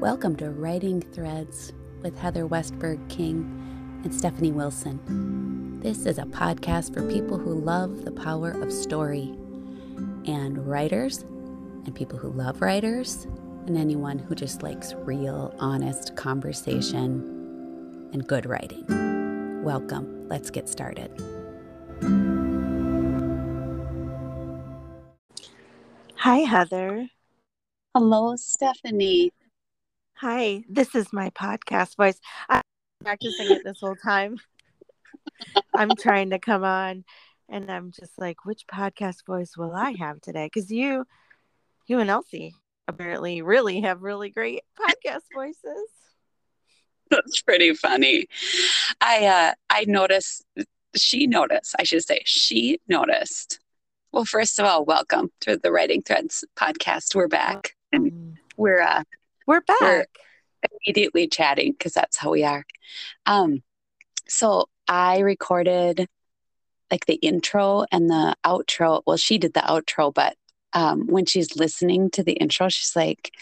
Welcome to Writing Threads with Heather Westberg King and Stephanie Wilson. This is a podcast for people who love the power of story, and writers, and people who love writers, and anyone who just likes real, honest conversation and good writing. Welcome. Let's get started. Hi, Heather. Hello, Stephanie. Hi, this is my podcast voice. I'm practicing it this whole time. I'm trying to come on and I'm just like, which podcast voice will I have today? Because you, you and Elsie apparently really have really great podcast voices. That's pretty funny. I uh I noticed she noticed, I should say, she noticed. Well, first of all, welcome to the Writing Threads podcast. We're back. And we're uh We're back. We're- immediately chatting because that's how we are. Um, so I recorded like the intro and the outro. Well, she did the outro, but um, when she's listening to the intro, she's like,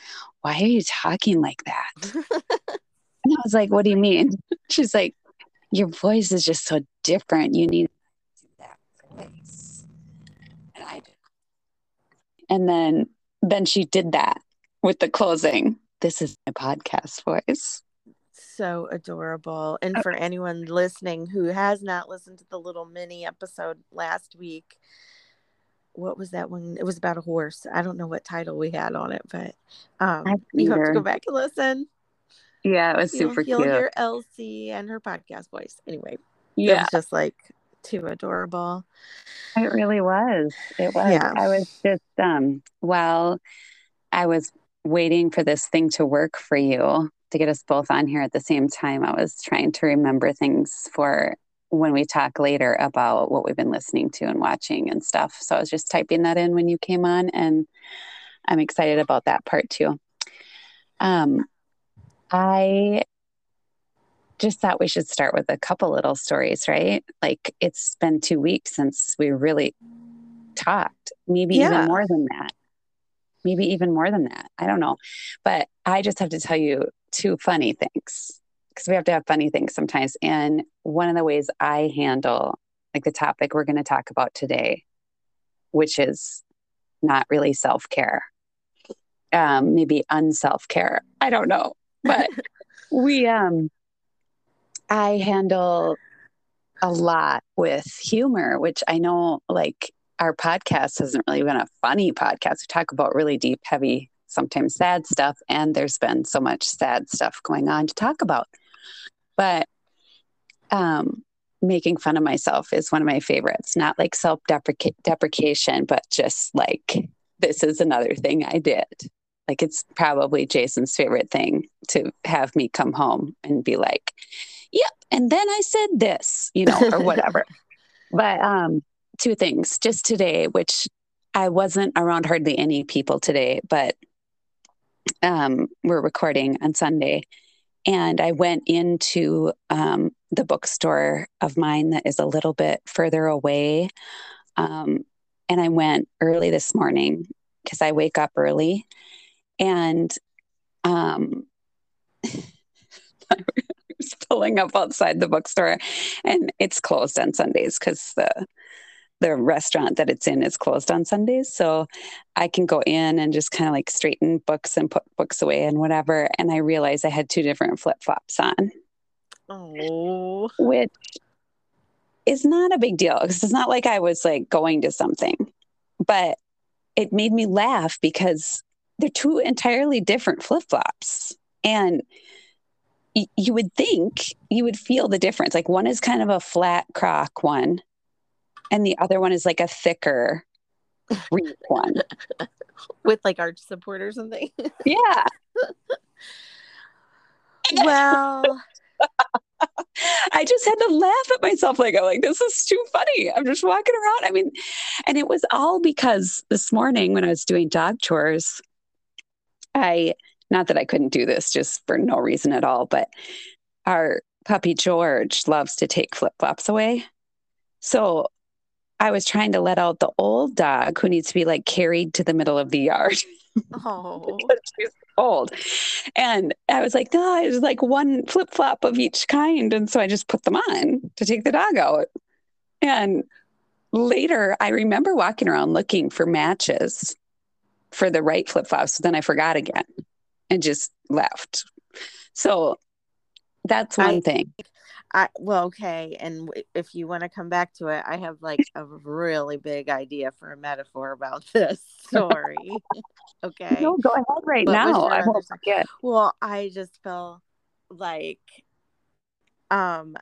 "Why are you talking like that?" and I was like, "What do you mean?" She's like, "Your voice is just so different. You need that voice." And I, did. and then then she did that with the closing this is my podcast voice. so adorable. And for anyone listening who has not listened to the little mini episode last week, what was that one? It was about a horse. I don't know what title we had on it, but um, you have to go back and listen. Yeah, it was You'll, super you'll cute. hear Elsie and her podcast voice. Anyway, it yeah, was just like too adorable. it really was. It was. Yeah. I was just um while I was waiting for this thing to work for you to get us both on here at the same time, I was trying to remember things for when we talk later about what we've been listening to and watching and stuff. So I was just typing that in when you came on and I'm excited about that part too. Um I just thought we should start with a couple little stories, right? Like it's been two weeks since we really talked, maybe Yeah. even more than that. Maybe even more than that. I don't know. But I just have to tell you two funny things because we have to have funny things sometimes. And one of the ways I handle like the topic we're going to talk about today, which is not really self care, um, maybe unself care. I don't know. But we, um, I handle a lot with humor, which I know like our podcast hasn't really been a funny podcast. We talk about really deep, heavy, sometimes sad stuff, and there's been so much sad stuff going on to talk about. But um, making fun of myself is one of my favorites. Not like self deprecation, but just like this is another thing I did. Like it's probably Jason's favorite thing to have me come home and be like, "Yep," and then I said this, you know, or whatever. but um, two things just today, which I wasn't around hardly any people today, but um, we're recording on Sunday. And I went into um, the bookstore of mine that is a little bit further away. Um, and I went early this morning because I wake up early. And um, I was pulling up outside the bookstore, and it's closed on Sundays because the the restaurant that it's in is closed on Sundays. So I can go in and just kind of like straighten books and put books away and whatever. And I realized I had two different flip flops on, Oh, which is not a big deal because it's not like I was like going to something, but it made me laugh because they're two entirely different flip flops. And y- you would think you would feel the difference. Like one is kind of a flat croc one, and the other one is like a thicker one. with like arch support or something. Yeah. well, I just had to laugh at myself. Like, I'm like, this is too funny. I'm just walking around. I mean, and it was all because this morning when I was doing dog chores, I, not that I couldn't do this just for no reason at all, but our puppy George loves to take flip flops away. So I was trying to let out the old dog who needs to be like carried to the middle of the yard. oh, she's old. And I was like, no, it's like one flip flop of each kind. And so I just put them on to take the dog out. And later, I remember walking around looking for matches for the right flip flops. Then I forgot again and just left. So that's one I, thing. I well, okay, and if you want to come back to it, I have like a really big idea for a metaphor about this story. okay, no, go ahead right now. I won't forget. Well, I just felt like, um,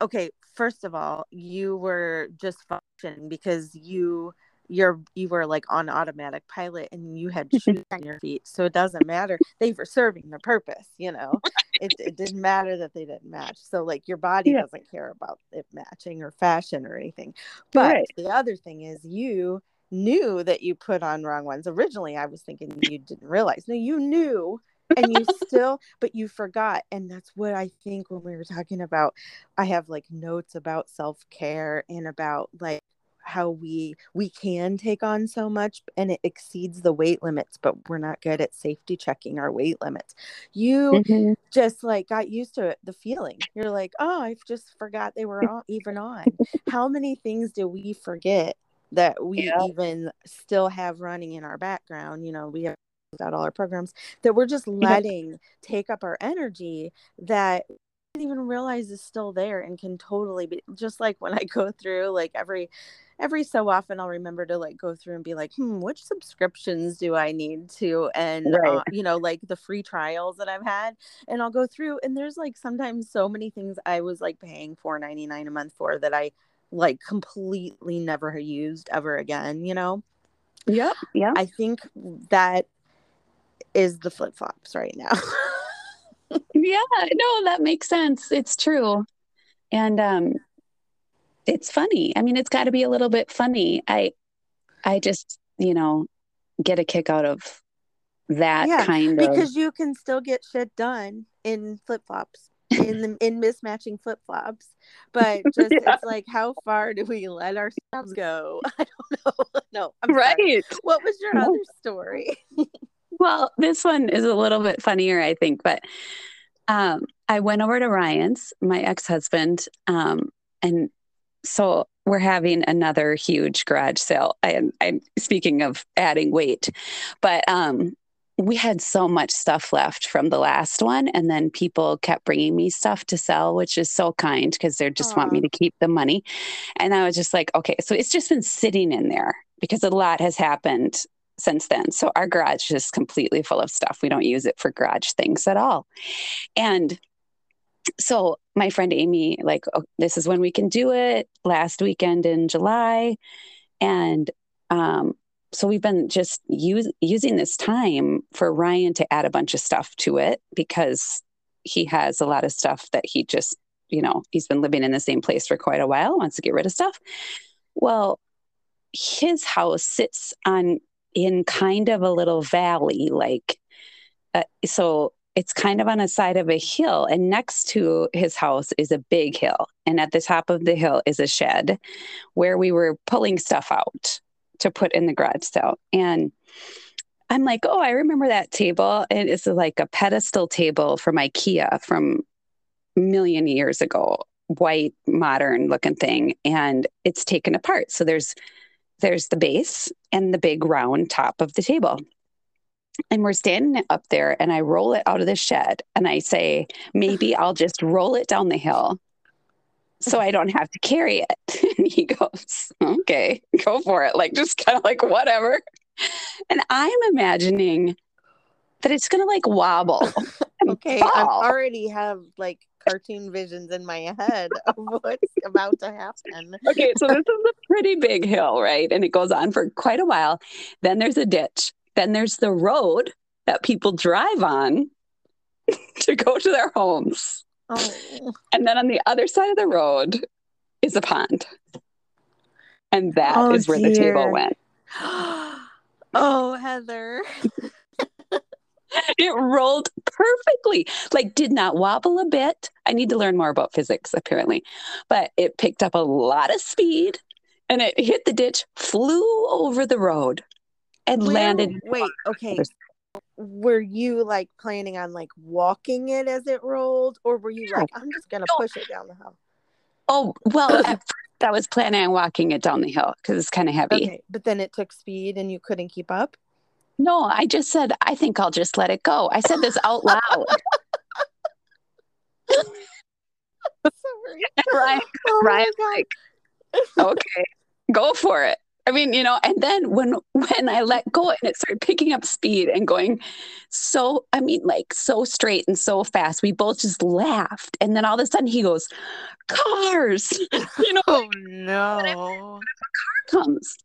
okay. First of all, you were just functioning because you you're you were like on automatic pilot and you had shoes on your feet so it doesn't matter they were serving their purpose you know it, it didn't matter that they didn't match. So like your body yeah. doesn't care about it matching or fashion or anything. But right. the other thing is you knew that you put on wrong ones. Originally i was thinking you didn't realize. No you knew and you still but you forgot. And that's what i think when we were talking about i have like notes about self-care and about like how we we can take on so much and it exceeds the weight limits but we're not good at safety checking our weight limits. You mm-hmm. just like got used to it the feeling. You're like oh i just forgot they were all, even on. How many things do we forget that we yeah. even still have running in our background? You know we have got all our programs that we're just letting take up our energy that even realize is still there and can totally be just like when I go through like every every so often I'll remember to like go through and be like, hmm, which subscriptions do I need to? And, right. uh, you know, like the free trials that I've had. And I'll go through, and there's like sometimes so many things I was like paying four ninety nine a month for that I like completely never used ever again, you know? Yep. Yeah. I think that is the flip flops right now. yeah. No, that makes sense. It's true. And, um, it's funny. I mean, it's got to be a little bit funny. I, I just, you know, get a kick out of that yeah, kind of because you can still get shit done in flip flops in the, in mismatching flip flops but just yeah. it's like how far do we let ourselves go i don't know no I'm right sorry. what was your other story well this one is a little bit funnier i think but um i went over to ryan's my ex-husband um and so we're having another huge garage sale. And I'm speaking of adding weight, but um, we had so much stuff left from the last one, and then people kept bringing me stuff to sell, which is so kind because they just Aww. want me to keep the money. And I was just like, okay, so it's just been sitting in there because a lot has happened since then. So our garage is completely full of stuff. We don't use it for garage things at all. And so my friend Amy, like, oh, this is when we can do it last weekend in July. And um, so we've been just use, using this time for Ryan to add a bunch of stuff to it because he has a lot of stuff that he just, you know, he's been living in the same place for quite a while, wants to get rid of stuff. Well, his house sits on in kind of a little valley, like, uh, so it's kind of on a side of a hill and next to his house is a big hill and at the top of the hill is a shed where we were pulling stuff out to put in the garage sale. And i'm like oh i remember that table. And it's like a pedestal table from ikea from a million years ago white modern looking thing and it's taken apart. So there's there's the base and the big round top of the table and we're standing up there and I roll it out of the shed and I say, maybe I'll just roll it down the hill so I don't have to carry it. And he goes, okay, go for it. Like, just kind of like, whatever. And I'm imagining that it's going to like wobble. okay. I already have like cartoon visions in my head of what's about to happen. Okay. So this is a pretty big hill, right? And it goes on for quite a while. Then there's a ditch then there's the road that people drive on to go to their homes. Oh. And then on the other side of the road is a pond. And that oh, is where dear. the table went. oh, Heather. it rolled perfectly, like, did not wobble a bit. I need to learn more about physics, apparently. But it picked up a lot of speed and it hit the ditch, flew over the road and Where, landed. Wait, okay. were you like planning on like walking it as it rolled, or were you like, I'm just gonna push it down the hill? Oh, well, at first I was planning on walking it down the hill because it's kind of heavy. Okay, but then it took speed and you couldn't keep up. No, I just said, I think I'll just let it go. I said this out loud. Sorry. And Ryan, Oh like, okay, go for it. I mean, you know, and then when when I let go and it started picking up speed and going so, I mean, like so straight and so fast, we both just laughed. And then all of a sudden he goes, Cars, you know, Oh no. comes.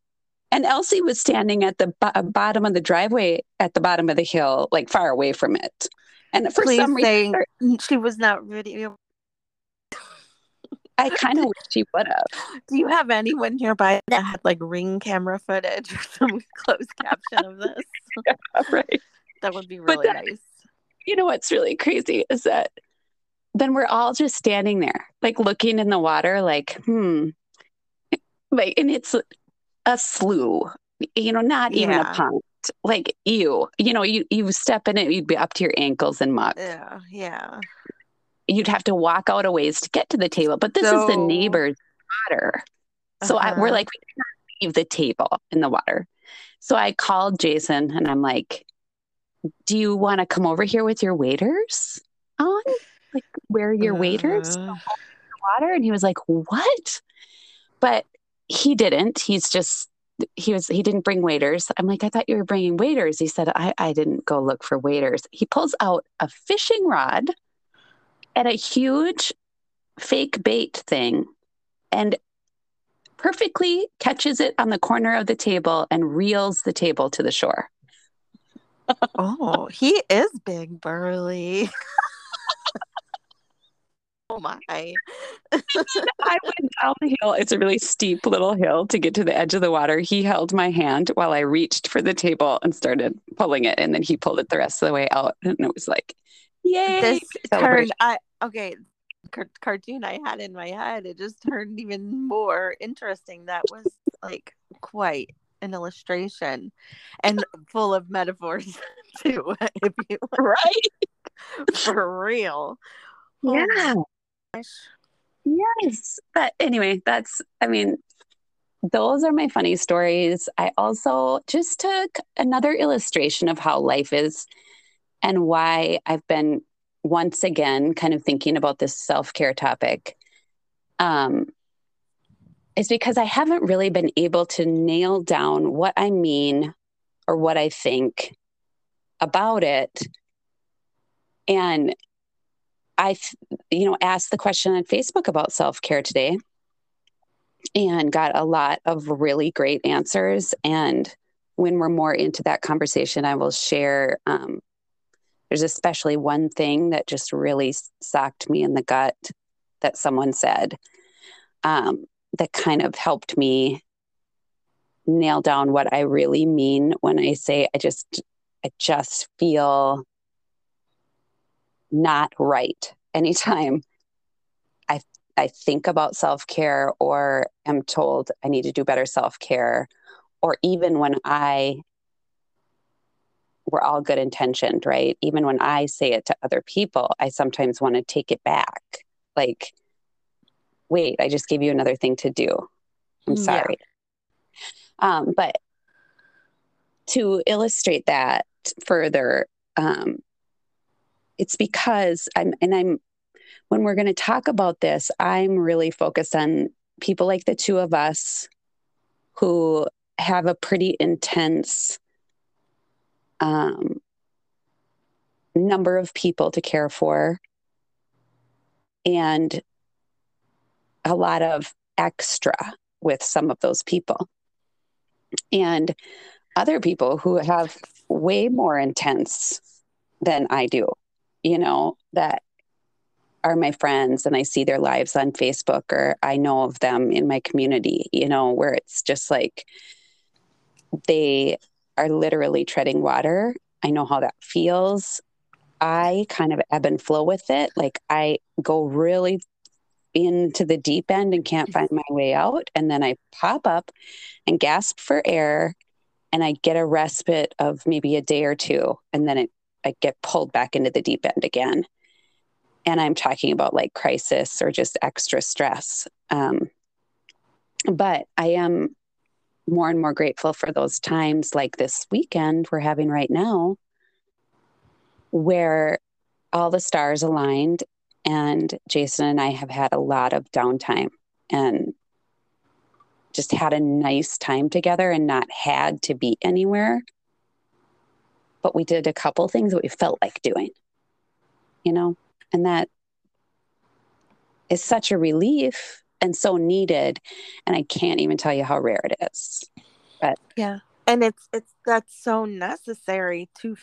And Elsie was standing at the bo- bottom of the driveway at the bottom of the hill, like far away from it. And for Please some reason, she was not video. I kind of wish she would have. Do you have anyone nearby that had like ring camera footage or some closed caption of this? Right. That would be really that- nice. you know what's really crazy is that then we're all just standing there, like looking in the water, like, hmm. Like, and it's a slough, you know, not even a Yeah. pond. Like you, you know, you you step in it, you'd be up to your ankles in muck. Yeah, yeah. You'd have to walk out a ways to get to the table. But this is the neighbor's water. So I, we're Uh-huh. like, we cannot leave the table in the water. So I called Jason and I'm like, do you want to come over here with your waders on? Like, wear your waders Uh, water? And he was like, what? But he didn't. He's just, he was, he didn't bring waders. I'm like, I thought you were bringing waders. He said, I, I didn't go look for waiters. He pulls out a fishing rod and a huge fake bait thing and perfectly catches it on the corner of the table and reels the table to the shore. Oh, he is big burly. oh my. I went down the hill. It's a really steep little hill to get to the edge of the water. He held my hand while I reached for the table and started pulling it. And then he pulled it the rest of the way out. And it was like, yay. This turned I okay, car- cartoon I had in my head, it just turned even more interesting. That was like quite an illustration and full of metaphors too, if you right? for real. Oh Yeah. gosh. Yes. But anyway, that's, I mean, those are my funny stories. I also just took another illustration of how life is and why I've been once again kind of thinking about this self care topic. Um, is because I haven't really been able to nail down what I mean or what I think about it. And I, you know, asked the question on Facebook about self care today and got a lot of really great answers. And when we're more into that conversation, I will share. Um, there's especially one thing that just really socked me in the gut that someone said um, that kind of helped me nail down what I really mean when I say I just I just feel not right anytime I I think about self-care or am told I need to do better self-care or even when I we're all good intentioned, right? Even when I say it to other people, I sometimes want to take it back. Like, wait, I just gave you another thing to do. I'm Yeah. sorry. Um, but to illustrate that further, um, it's because I'm, and I'm, when we're going to talk about this, I'm really focused on people like the two of us who have a pretty intense um, number of people to care for and a lot of extra with some of those people. And other people who have way more intense than I do, you know, that are my friends and I see their lives on Facebook or I know of them in my community, you know, where it's just like they are literally treading water. I know how that feels. I kind of ebb and flow with it. Like I go really into the deep end and can't find my way out. And then I pop up and gasp for air and I get a respite of maybe a day or two, and then it, I get pulled back into the deep end again. And I'm talking about like crisis or just extra stress. Um, but I am more and more grateful for those times like this weekend we're having right now, where all the stars aligned and Jason and I have had a lot of downtime and just had a nice time together and not had to be anywhere. But we did a couple things that we felt like doing, you know, and that is such a relief and so needed. And I can't even tell you how rare it is. But yeah. And it's it's that's so necessary to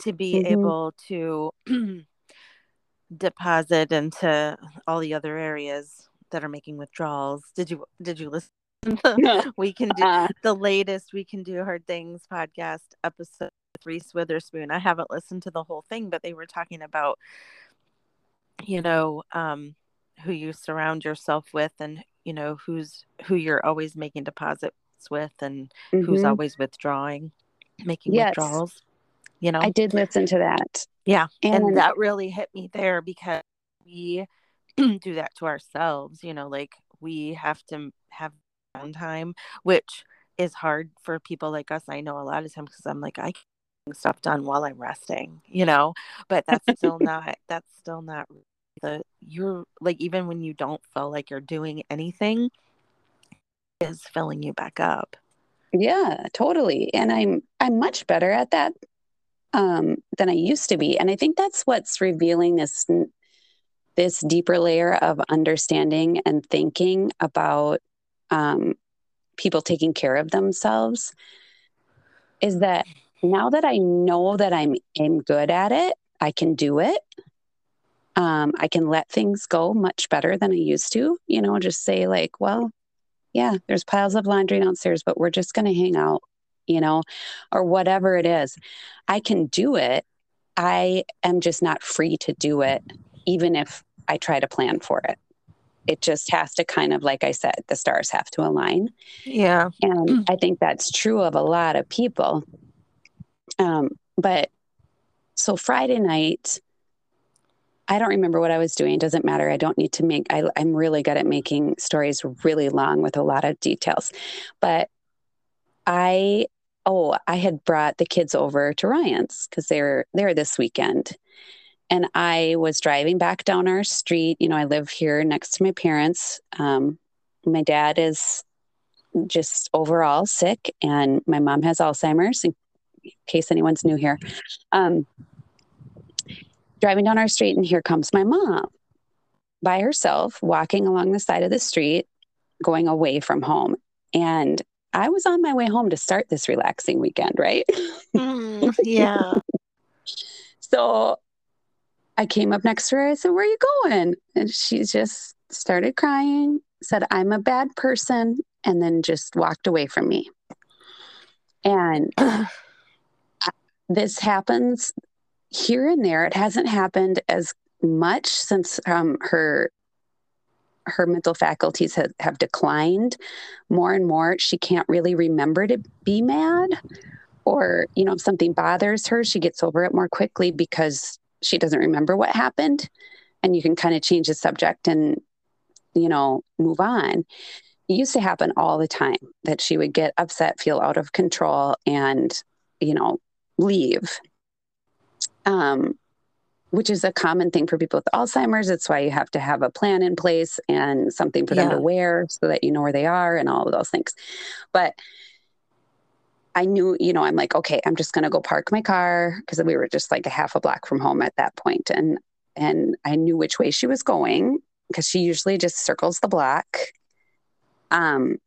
to be mm-hmm. able to deposit into all the other areas that are making withdrawals. Did you did you listen? we can do uh, the latest we can do hard things podcast episode with Reese Witherspoon. I haven't listened to the whole thing, but they were talking about you know um, who you surround yourself with, and you know who's who you're always making deposits with, and mm-hmm. who's always withdrawing, making yes. withdrawals. You know, I did listen to that. Yeah, and, and that really hit me there because we do that to ourselves you know like we have to have downtime which is hard for people like us. I know a lot of times because i'm like i can stuff done while i'm resting you know? But that's still not that's still not the you're like even when you don't feel like you're doing anything is filling you back up. Yeah totally. And i'm i'm much better at that um than i used to be. And i think that's what's revealing this this deeper layer of understanding and thinking about um, people taking care of themselves is that now that I know that I'm, I'm good at it, I can do it. Um, I can let things go much better than I used to. You know, just say, like, well, yeah, there's piles of laundry downstairs, but we're just going to hang out, you know, or whatever it is. I can do it. I am just not free to do it, even if I try to plan for it. It just has to kind of, like I said, the stars have to align. Yeah. And I think that's true of a lot of people. Um, but so Friday night, I don't remember what I was doing. It doesn't matter. I don't need to make, I, I'm really good at making stories really long with a lot of details. But I, oh, I had brought the kids over to Ryan's because they're there this weekend and I was driving back down our street. You know, I live here next to my parents. Um, my dad is just overall sick, and my mom has Alzheimer's, in case anyone's new here. Um, driving down our street, and here comes my mom by herself, walking along the side of the street, going away from home. And I was on my way home to start this relaxing weekend, right? Mm, yeah. so I came up next to her. I said, Where are you going? And she just started crying, said, I'm a bad person, and then just walked away from me. And this happens here and there. It hasn't happened as much since um, her her mental faculties have, have declined more and more. She can't really remember to be mad or you know if something bothers her she gets over it more quickly because she doesn't remember what happened and you can kind of change the subject and you know move on. It used to happen all the time that she would get upset feel out of control and you know leave. Um, which is a common thing for people with alzheimer's. It's why you have to have a plan in place and something for yeah. them to wear so that you know where they are and all of those things. But I knew, you know, I'm like, okay, I'm just going to go park my car because we were just like a half a block from home at that point, and and I knew which way she was going because she usually just circles the block. Um,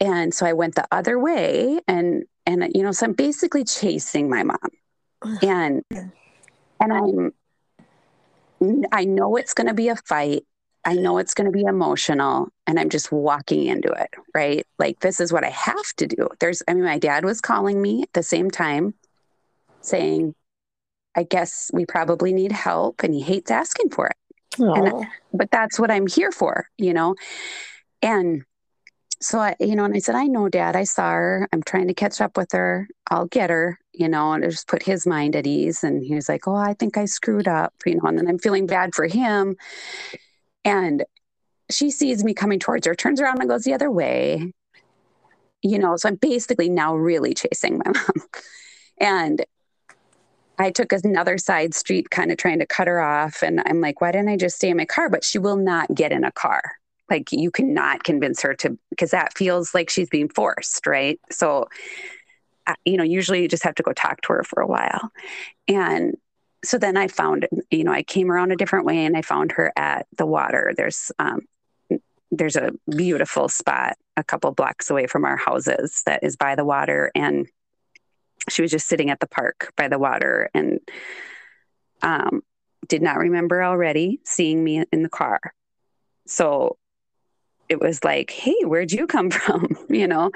and so I went the other way, and and you know, so I'm basically chasing my mom, and and I'm I know it's going to be a fight. I know it's going to be emotional and I'm just walking into it, right? Like, this is what I have to do. There's, I mean, my dad was calling me at the same time saying, I guess we probably need help and he hates asking for it. And, but that's what I'm here for, you know? And so I, you know, and I said, I know, Dad, I saw her. I'm trying to catch up with her. I'll get her, you know, and just put his mind at ease. And he was like, Oh, I think I screwed up, you know, and then I'm feeling bad for him. And she sees me coming towards her, turns around and goes the other way. You know, so I'm basically now really chasing my mom. and I took another side street, kind of trying to cut her off. And I'm like, why didn't I just stay in my car? But she will not get in a car. Like, you cannot convince her to, because that feels like she's being forced, right? So, uh, you know, usually you just have to go talk to her for a while. And so then I found, you know, I came around a different way and I found her at the water. There's, um, there's a beautiful spot a couple blocks away from our houses that is by the water and she was just sitting at the park by the water and um, did not remember already seeing me in the car. So it was like, hey, where'd you come from? you know?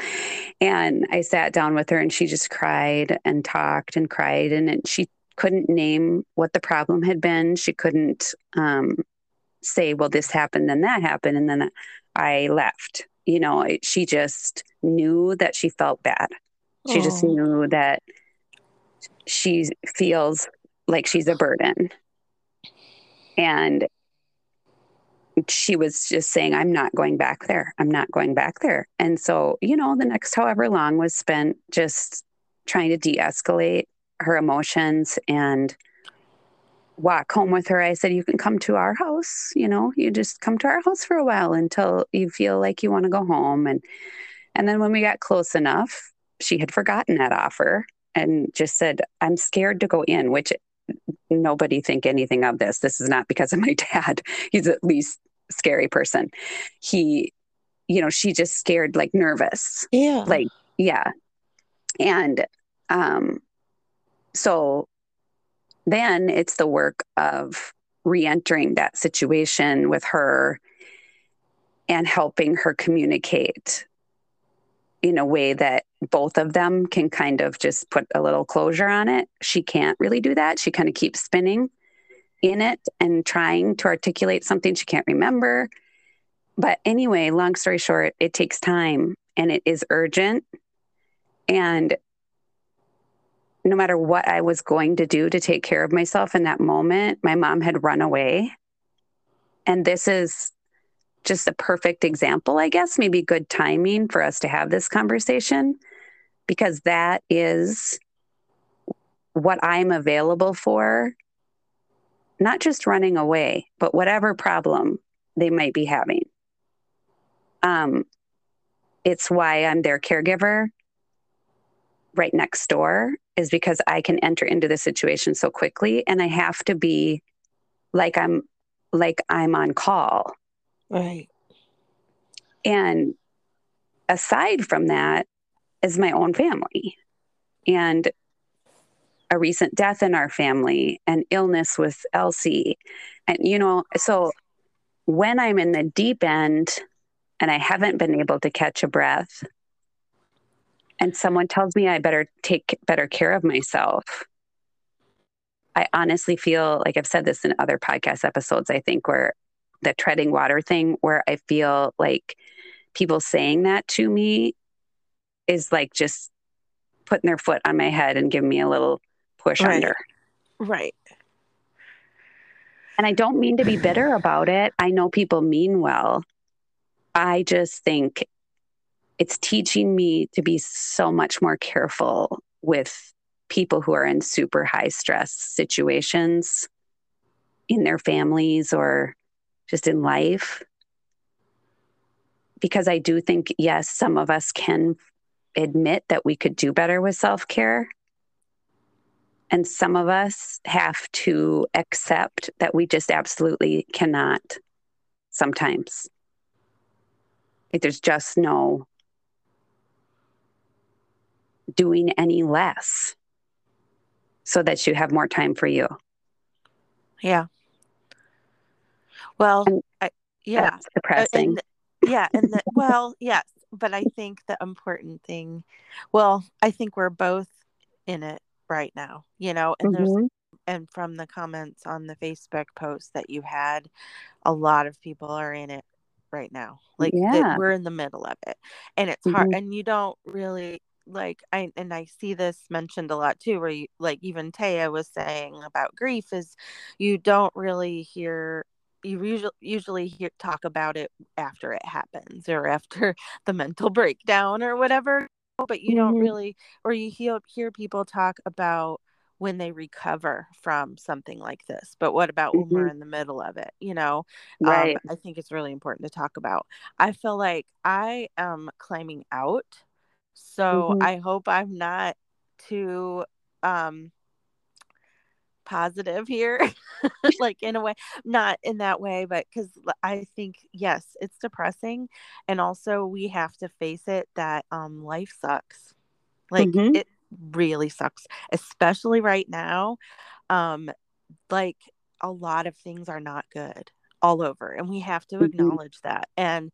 And I sat down with her and she just cried and talked and cried. And it, she couldn't name what the problem had been. She couldn't um, say, well, this happened, then that happened. And then I left. You know, she just knew that she felt bad. She just oh. knew that she feels like she's a burden. And she was just saying, I'm not going back there. I'm not going back there. And so, you know, the next however long was spent just trying to de escalate her emotions and walk home with her. I said, You can come to our house. You know, you just come to our house for a while until you feel like you want to go home. And and then when we got close enough, she had forgotten that offer and just said, I'm scared to go in, which nobody think anything of this. This is not because of my dad. He's at least scary person. He, you know, she just scared, like nervous. Yeah. Like, yeah. And um, so then it's the work of re entering that situation with her and helping her communicate in a way that both of them can kind of just put a little closure on it. She can't really do that. She kind of keeps spinning in it and trying to articulate something she can't remember. But anyway, long story short, it takes time and it is urgent. And no matter what I was going to do to take care of myself in that moment, my mom had run away. And this is just a perfect example, I guess, maybe good timing for us to have this conversation because that is what I'm available for, not just running away, but whatever problem they might be having. Um, it's why I'm their caregiver right next door, is because I can enter into the situation so quickly and I have to be like I'm like I'm on call Right. And aside from that is my own family and a recent death in our family and illness with Elsie. And, you know, so when I'm in the deep end and I haven't been able to catch a breath, and someone tells me I better take better care of myself, I honestly feel like I've said this in other podcast episodes, I think, where the treading water thing where I feel like people saying that to me is like just putting their foot on my head and giving me a little push right. under. Right. And I don't mean to be bitter about it. I know people mean well. I just think it's teaching me to be so much more careful with people who are in super high stress situations in their families or just in life. Because I do think, yes, some of us can admit that we could do better with self care. And some of us have to accept that we just absolutely cannot sometimes. Like there's just no doing any less so that you have more time for you. Yeah. Well, I, yeah, depressing. And, yeah, and the, well, yes, but I think the important thing, well, I think we're both in it right now, you know, and mm-hmm. there's and from the comments on the Facebook post that you had, a lot of people are in it right now. Like Yeah. we're in the middle of it. And it's hard Mhm. and you don't really like I and I see this mentioned a lot too, where you like even Taya was saying about grief is you don't really hear you usually usually hear talk about it after it happens or after the mental breakdown or whatever, but you don't Mhm. really or you hear hear people talk about when they recover from something like this. But what about when we're Mhm. in the middle of it? You know, Right. um, I think it's really important to talk about. I feel like I am climbing out, so Mhm. I hope I'm not too um positive here like in a way not in that way but because i think yes it's depressing and also we have to face it that um life sucks like Mhm. it really sucks especially right now um like a lot of things are not good all over and we have to Mhm. acknowledge that and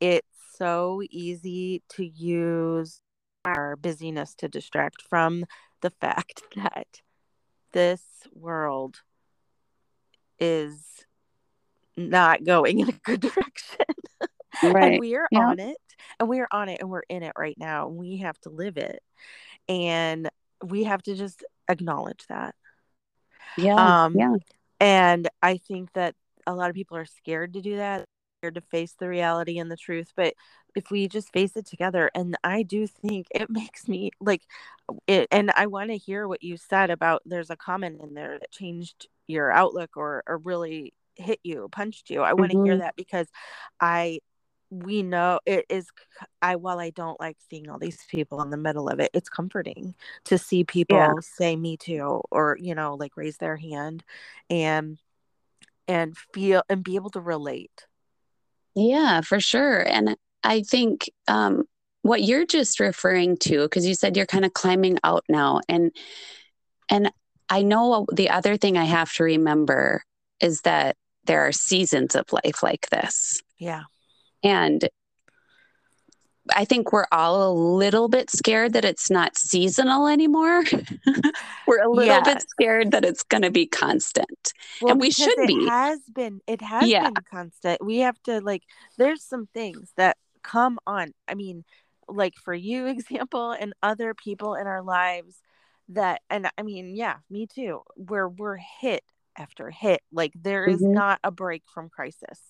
it's so easy to use our busyness to distract from the fact that this world is not going in a good direction Right. and we are Yeah. on it and we are on it and we're in it right now and we have to live it and we have to just acknowledge that Yeah. um Yeah. and i think that a lot of people are scared to do that scared to face the reality and the truth but if we just face it together and i do think it makes me like it and i want to hear what you said about there's a comment in there that changed your outlook or or really hit you punched you i want to hear Mhm. that because i we know it is i while i don't like seeing all these people in the middle of it it's comforting to see people Yeah. say me too or you know like raise their hand and and feel and be able to relate Yeah, for sure. And I think um, what you're just referring to, because you said you're kind of climbing out now, and and I know the other thing I have to remember is that there are seasons of life like this, yeah and I think we're all a little bit scared that it's not seasonal anymore. we're a little bit scared that it's going to be constant, well and we should it be. It has been it has Yeah. been constant we have to like there's some things that come on i mean like for you example and other people in our lives that and i mean yeah me too where we're hit after hit like there is Mhm. not a break from crisis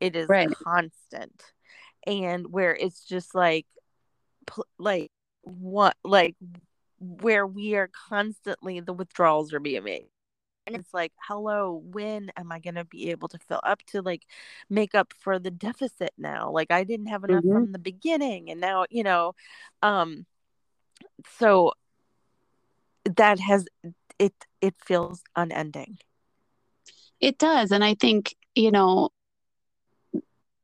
it is Right. constant and where it's just like like what like where we are constantly the withdrawals are being made and it's like hello when am i going to be able to fill up to like make up for the deficit now like i didn't have enough Mhm. from the beginning and now you know um so that has it it feels unending It does. And I think, you know,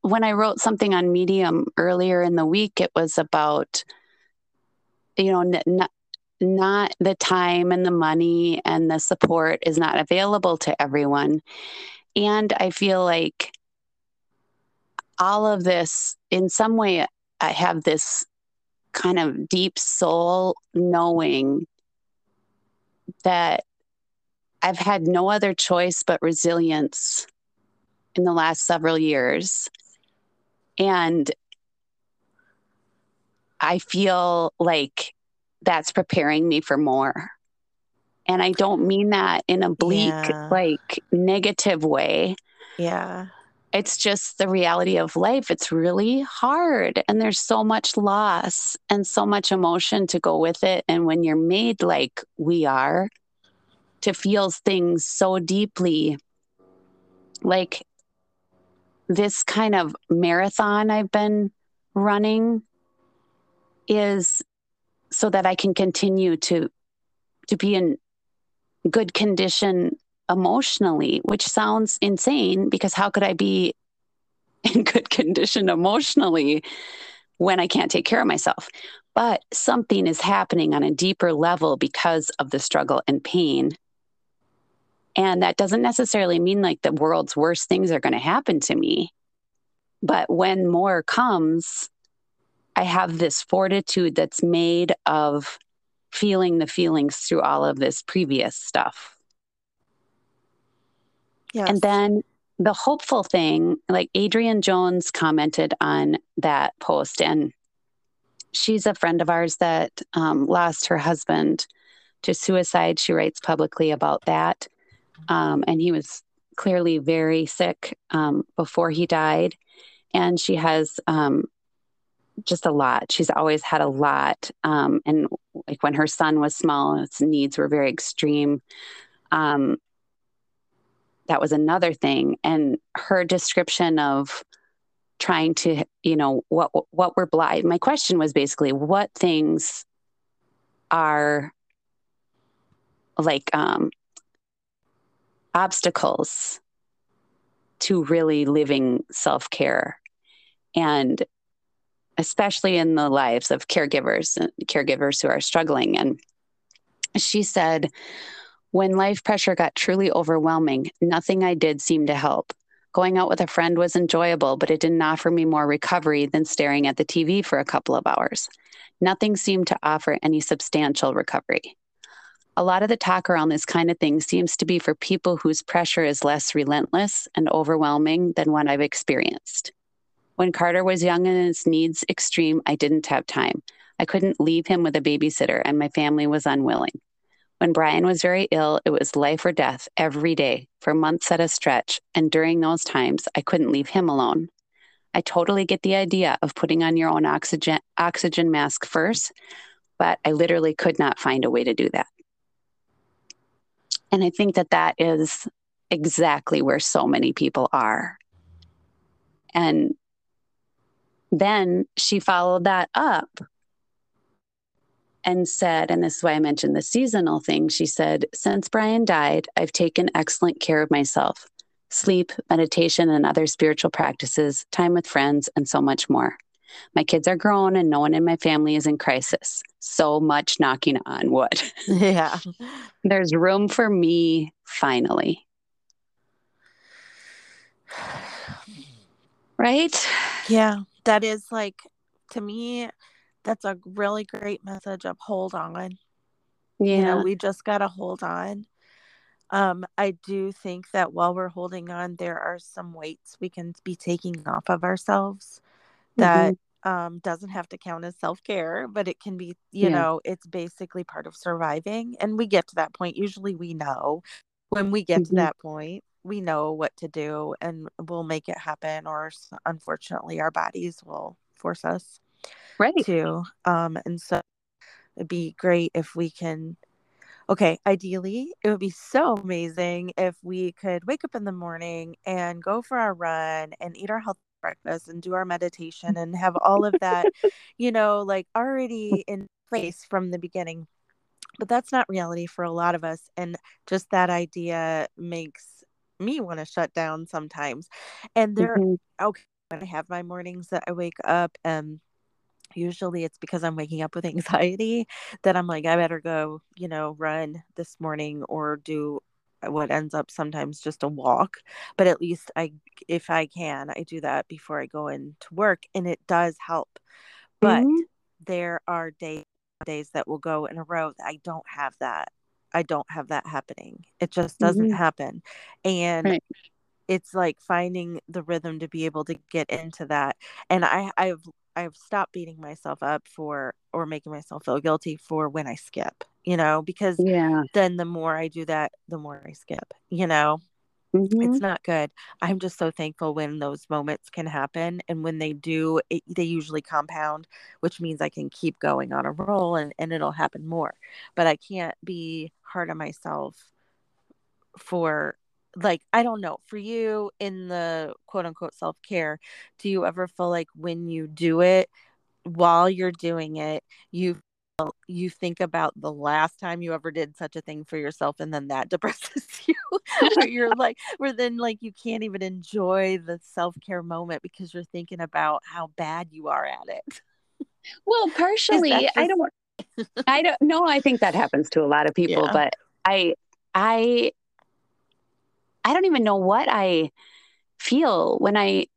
when I wrote something on Medium earlier in the week, it was about, you know, n- not, not the time and the money and the support is not available to everyone. And I feel like all of this, in some way, I have this kind of deep soul knowing that I've had no other choice but resilience in the last several years. And I feel like that's preparing me for more. And I don't mean that in a bleak, Yeah. like negative way. yeah It's just the reality of life. It's really hard. And there's so much loss and so much emotion to go with it. And when you're made like we are, to feel things so deeply, like this kind of marathon I've been running is so that I can continue to to be in good condition emotionally, which sounds insane because how could I be in good condition emotionally when I can't take care of myself? But something is happening on a deeper level because of the struggle and pain. And that doesn't necessarily mean like the world's worst things are going to happen to me. But when more comes, I have this fortitude that's made of feeling the feelings through all of this previous stuff. yes And then the hopeful thing, like Adrienne Jones commented on that post, and she's a friend of ours that um, lost her husband to suicide. She writes publicly about that. Um, and he was clearly very sick um, before he died. And she has um, just a lot. She's always had a lot. Um, and like when her son was small, his needs were very extreme. Um, that was another thing. And her description of trying to, you know, what what we're blind. My question was basically, what things are like um, obstacles to really living self care, and especially in the lives of caregivers, caregivers who are struggling. And she said, when life pressure got truly overwhelming, nothing I did seemed to help. Going out with a friend was enjoyable, but it didn't offer me more recovery than staring at the TV for a couple of hours. Nothing seemed to offer any substantial recovery. A lot of the talk around this kind of thing seems to be for people whose pressure is less relentless and overwhelming than what I've experienced. When Carter was young and his needs extreme, I didn't have time. I couldn't leave him with a babysitter, and my family was unwilling. When Brian was very ill, it was life or death every day for months at a stretch. And during those times, I couldn't leave him alone. I totally get the idea of putting on your own oxygen, oxygen mask first, but I literally could not find a way to do that. And I think that that is exactly where so many people are. And then she followed that up and said, and this is why I mentioned the seasonal thing. She said, Since Brian died, I've taken excellent care of myself sleep, meditation, and other spiritual practices, time with friends, and so much more. My kids are grown and no one in my family is in crisis. So much knocking on wood. Yeah. There's room for me finally. Right? Yeah. That is like, to me, that's a really great message of hold on. Yeah. You know, we just got to hold on. Um, I do think that while we're holding on, there are some weights we can be taking off of ourselves that mm-hmm. um, doesn't have to count as self care, but it can be, you yeah. know, it's basically part of surviving. And we get to that point. Usually we know when we get mm-hmm. to that point, we know what to do and we'll make it happen, or unfortunately, our bodies will force us right to. um and so it'd be great if we can okay ideally it would be so amazing if we could wake up in the morning and go for our run and eat our healthy breakfast and do our meditation and have all of that you know like already in place from the beginning but that's not reality for a lot of us and just that idea makes me want to shut down sometimes and there mm-hmm. okay when i have my mornings that i wake up and usually it's because I'm waking up with anxiety that I'm like, I better go, you know, run this morning or do what ends up sometimes just a walk. But at least I, if I can, I do that before I go into work and it does help. But mm-hmm. there are days, days that will go in a row that I don't have that. I don't have that happening. It just doesn't mm-hmm. happen. And right it's like finding the rhythm to be able to get into that and i i've I've stopped beating myself up for or making myself feel guilty for when I skip, you know, because yeah. then the more I do that, the more I skip, you know. Mm-hmm. It's not good. I'm just so thankful when those moments can happen. And when they do, it, they usually compound, which means I can keep going on a roll and, and it'll happen more. But I can't be hard on myself for like I don't know for you in the quote unquote self care, do you ever feel like when you do it while you're doing it, you you think about the last time you ever did such a thing for yourself and then that depresses you where you're like where then like you can't even enjoy the self-care moment because you're thinking about how bad you are at it well partially just... i don't i don't know i think that happens to a lot of people yeah. but i i I don't even know what I feel when I,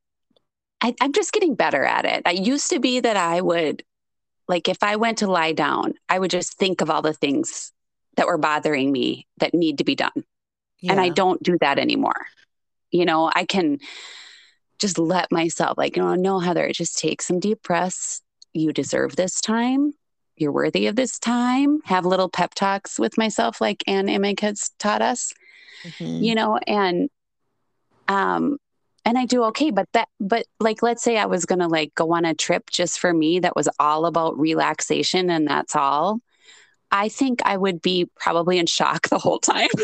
I I'm just getting better at it. I used to be that I would like if I went to lie down, I would just think of all the things that were bothering me that need to be done. Yeah. And I don't do that anymore. You know, I can just let myself, like, you know, no, Heather, it just take some deep breaths. You deserve this time. You're worthy of this time. Have little pep talks with myself, like Ann Imig has taught us, mm-hmm. you know, and, um, and I do okay. But that, but like, let's say I was going to like go on a trip just for me that was all about relaxation and that's all. I think I would be probably in shock the whole time.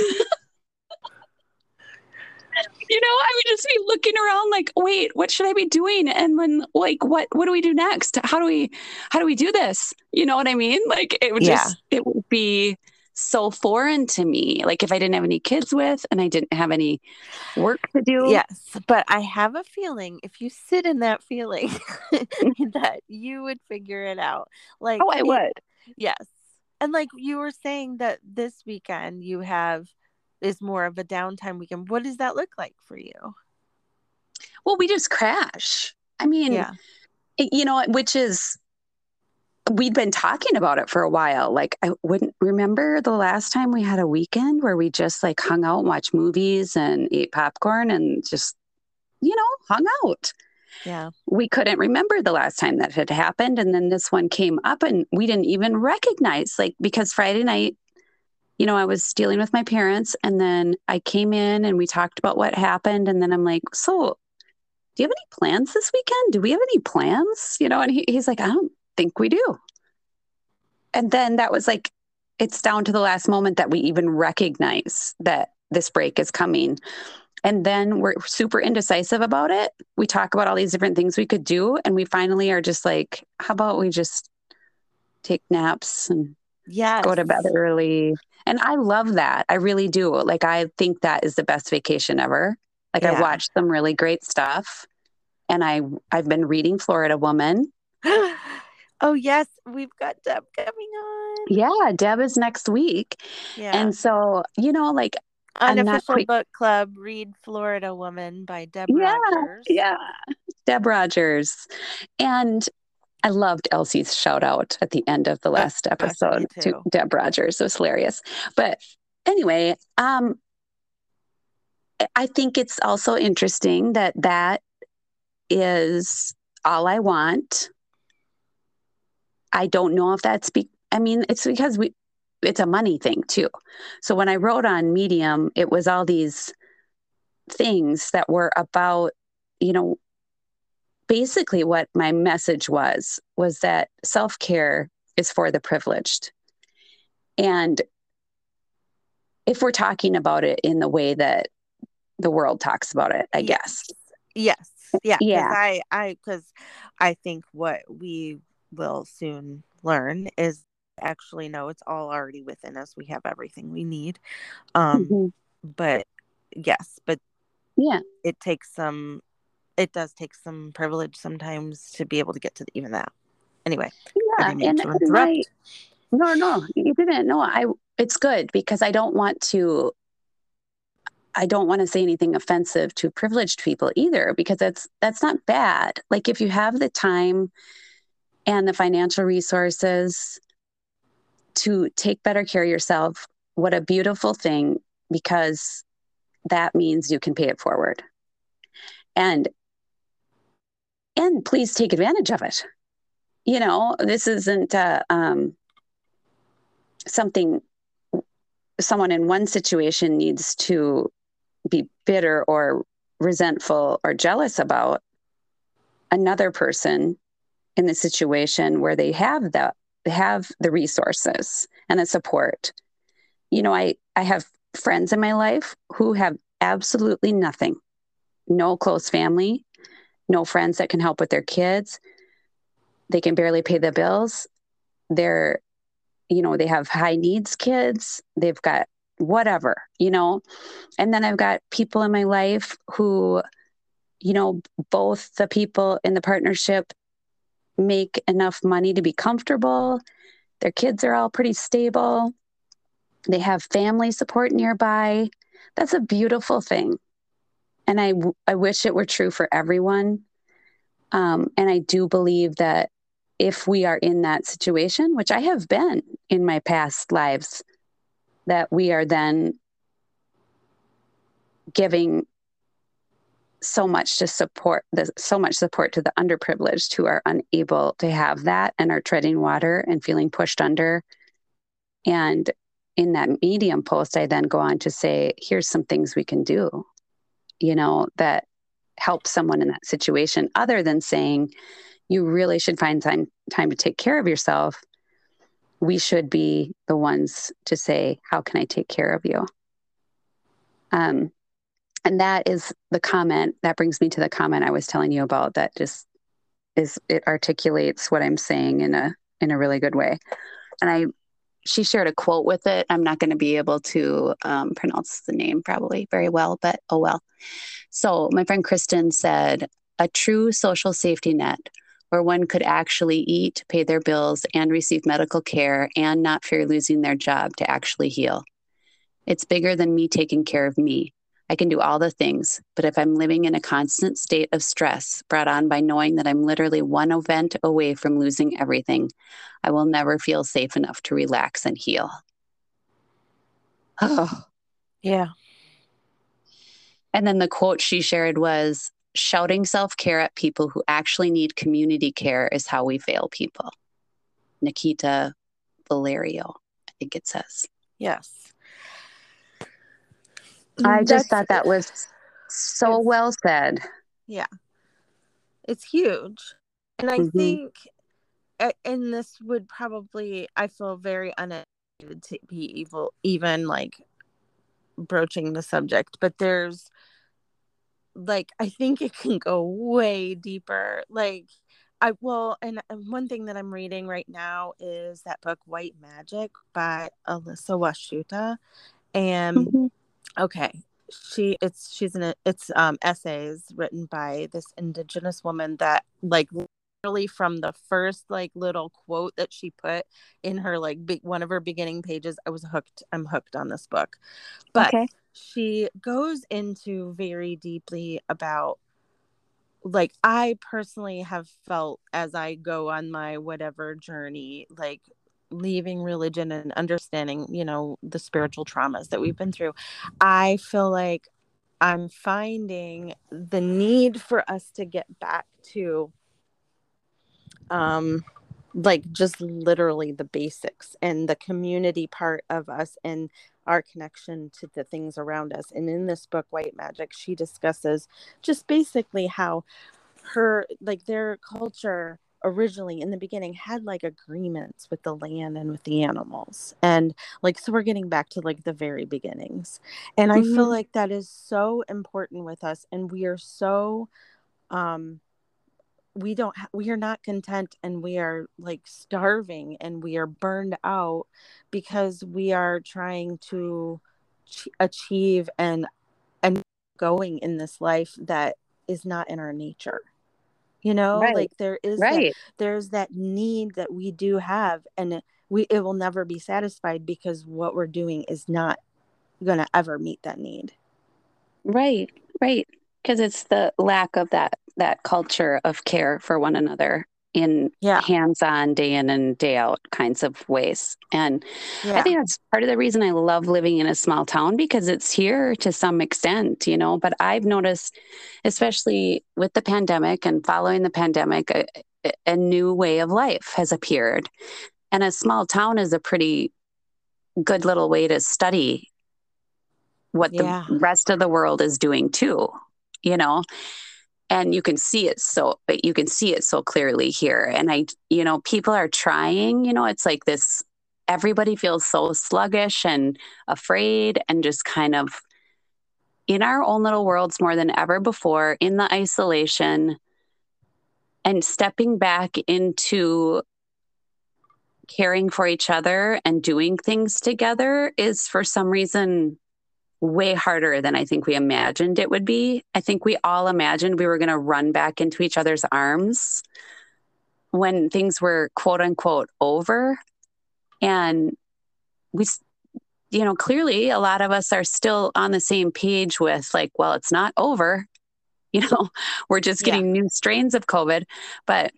you know, I would just be looking around like, wait, what should I be doing? And then like, what, what do we do next? How do we, how do we do this? You know what I mean? Like it would yeah. just, it would be so foreign to me. Like if I didn't have any kids with and I didn't have any work to do. Yes. But I have a feeling if you sit in that feeling that you would figure it out. Like, oh, I would. Yes. And like you were saying that this weekend you have is more of a downtime weekend. What does that look like for you? Well, we just crash. I mean, yeah. You know, which is we'd been talking about it for a while. Like I wouldn't remember the last time we had a weekend where we just like hung out and watched movies and ate popcorn and just, you know, hung out. Yeah. We couldn't remember the last time that had happened. And then this one came up and we didn't even recognize, like, because Friday night, you know, I was dealing with my parents and then I came in and we talked about what happened. And then I'm like, so do you have any plans this weekend? Do we have any plans? You know, and he, he's like, I don't think we do. And then that was like, it's down to the last moment that we even recognize that this break is coming. And then we're super indecisive about it. We talk about all these different things we could do. And we finally are just like, how about we just take naps and yes. go to bed early? And I love that. I really do. Like, I think that is the best vacation ever. Like, yeah. I watched some really great stuff. And I, I've been reading Florida Woman. oh, yes. We've got Deb coming on. Yeah. Deb is next week. Yeah. And so, you know, like, Unofficial book club, read Florida Woman by Deb yeah, Rogers. Yeah, Deb Rogers. And I loved Elsie's shout out at the end of the last episode to Deb Rogers. It was hilarious. But anyway, um, I think it's also interesting that that is all I want. I don't know if that's be I mean, it's because we it's a money thing too. So when I wrote on Medium, it was all these things that were about, you know, basically what my message was was that self-care is for the privileged. And if we're talking about it in the way that the world talks about it, I yes. guess. Yes. Yeah. Yeah. I I because I think what we will soon learn is actually no it's all already within us. We have everything we need. Um mm-hmm. but yes but yeah. it takes some it does take some privilege sometimes to be able to get to even that. Anyway yeah and, and I, no no you didn't no i it's good because i don't want to I don't want to say anything offensive to privileged people either because that's that's not bad. Like if you have the time and the financial resources to take better care of yourself, what a beautiful thing because that means you can pay it forward. And and please take advantage of it. You know, this isn't uh, um, something someone in one situation needs to be bitter or resentful or jealous about another person in the situation where they have that have the resources and the support. You know, I, I have friends in my life who have absolutely nothing no close family, no friends that can help with their kids. They can barely pay the bills. They're, you know, they have high needs kids. They've got whatever, you know. And then I've got people in my life who, you know, both the people in the partnership make enough money to be comfortable. Their kids are all pretty stable. They have family support nearby. That's a beautiful thing. And I, I wish it were true for everyone. Um, and I do believe that if we are in that situation, which I have been in my past lives, that we are then giving so much to support the so much support to the underprivileged who are unable to have that and are treading water and feeling pushed under. And in that medium post i then go on to say here's some things we can do you know that help someone in that situation other than saying you really should find time time to take care of yourself. We should be the ones to say how can i take care of you? Um, and that is the comment that brings me to the comment I was telling you about that just is it articulates what I'm saying in a in a really good way. And I she shared a quote with it. I'm not going to be able to um, pronounce the name probably very well, but oh well. So my friend Kristen said, "A true social safety net." Where one could actually eat, pay their bills, and receive medical care and not fear losing their job to actually heal. It's bigger than me taking care of me. I can do all the things, but if I'm living in a constant state of stress brought on by knowing that I'm literally one event away from losing everything, I will never feel safe enough to relax and heal. Oh, yeah. And then the quote she shared was shouting self care at people who actually need community care is how we fail people. Nakita Valerio, I think it says. Yes. I just thought that was so well said. Yeah. It's huge. And I mm-hmm. think, and this would probably, I feel very uneducated to be evil, even like broaching the subject, but there's like, I think it can go way deeper. Like, I will, and one thing that I'm reading right now is that book White Magic by Elissa Washuta. And mm-hmm okay she it's she's in a, it's um essays written by this indigenous woman that like literally from the first like little quote that she put in her like big one of her beginning pages i was hooked i'm hooked on this book but okay. she goes into very deeply about like i personally have felt as i go on my whatever journey like leaving religion and understanding, you know, the spiritual traumas that we've been through, I feel like I'm finding the need for us to get back to um like just literally the basics and the community part of us and our connection to the things around us. And in this book, White Magic, she discusses just basically how her like their culture originally in the beginning had like agreements with the land and with the animals and like so we're getting back to like the very beginnings and mm-hmm. i feel mm-hmm. like that is so important with us and we are so um we don't ha- we are not content and we are like starving and we are burned out because we are trying to ch- achieve and and going in this life that is not in our nature you know right. like there is right. that, there's that need that we do have and we it will never be satisfied because what we're doing is not going to ever meet that need right right because it's the lack of that that culture of care for one another in yeah. hands-on day in and day out kinds of ways and yeah. i think that's part of the reason i love living in a small town because it's here to some extent you know but i've noticed especially with the pandemic and following the pandemic a, a new way of life has appeared and a small town is a pretty good little way to study what yeah. the rest of the world is doing too you know and you can see it so you can see it so clearly here. And i you know people are trying you know it's like this everybody feels so sluggish and afraid and just kind of in our own little worlds more than ever before in the isolation and stepping back into caring for each other and doing things together is for some reason way harder than I think we imagined it would be. I think we all imagined we were going to run back into each other's arms when things were quote unquote over. And we, you know, clearly a lot of us are still on the same page with like, well, it's not over. You know, we're just getting yeah. new strains of COVID. But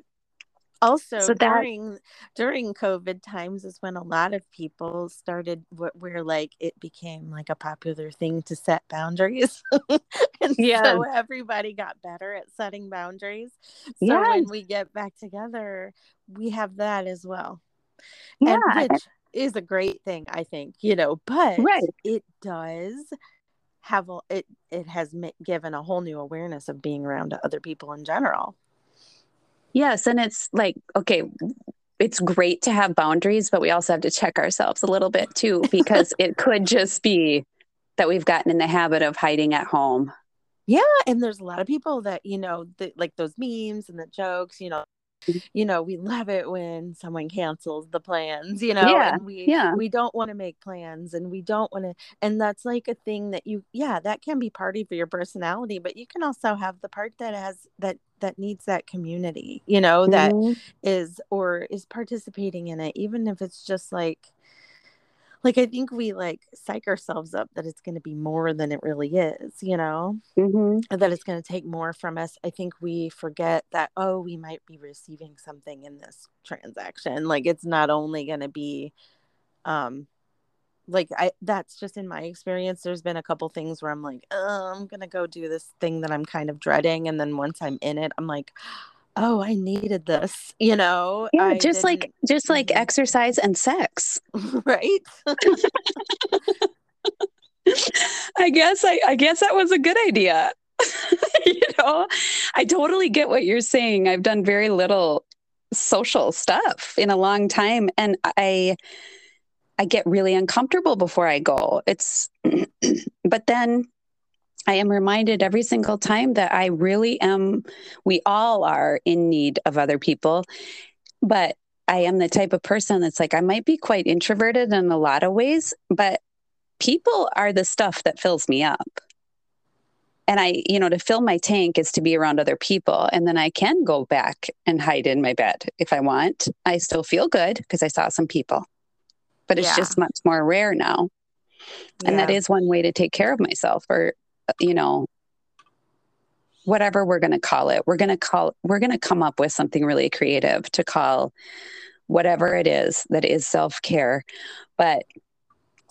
also So that- during during covid times is when a lot of people started wh- where like it became like a popular thing to set boundaries and Yeah. so everybody got better at setting boundaries so Yes. when we get back together we have that as well Yeah. and which is a great thing i think you know but Right. it does have a it it has given a whole new awareness of being around other people in general Yes. And it's like, okay, it's great to have boundaries, but we also have to check ourselves a little bit too, because it could just be that we've gotten in the habit of hiding at home. Yeah, and there's a lot of people that you know, that like those memes and the jokes. You know, Mhm. you know, we love it when someone cancels the plans. You know, Yeah, and we yeah. we don't want to make plans, and we don't want to. And that's like a thing that you, yeah, that can be part of your personality, but you can also have the part that has that that needs that community. You know, that Mhm. is or is participating in it, even if it's just like like I think we like psych ourselves up that it's going to be more than it really is, you know Mhm. that it's going to take more from us i think we forget that oh we might be receiving something in this transaction like it's not only going to be um like i that's just in my experience there's been a couple things where i'm like oh, i'm going to go do this thing that i'm kind of dreading and then once i'm in it i'm like oh i needed this you know Yeah, I just like just like Mhm. exercise and sex. right I guess I, I guess that was a good idea. you know, I totally get what you're saying. I've done very little social stuff in a long time and I I get really uncomfortable before I go. It's but then I am reminded every single time that I really am we all are in need of other people. But I am the type of person that's like I might be quite introverted in a lot of ways, but people are the stuff that fills me up. And I, you know, to fill my tank is to be around other people. And then I can go back and hide in my bed if I want. I still feel good because I saw some people, but it's Yeah. just much more rare now. And that is one way to take care of myself or, uh, you know, whatever we're going to call it. We're going to call, we're going to come up with something really creative to call whatever it is that is self care. But,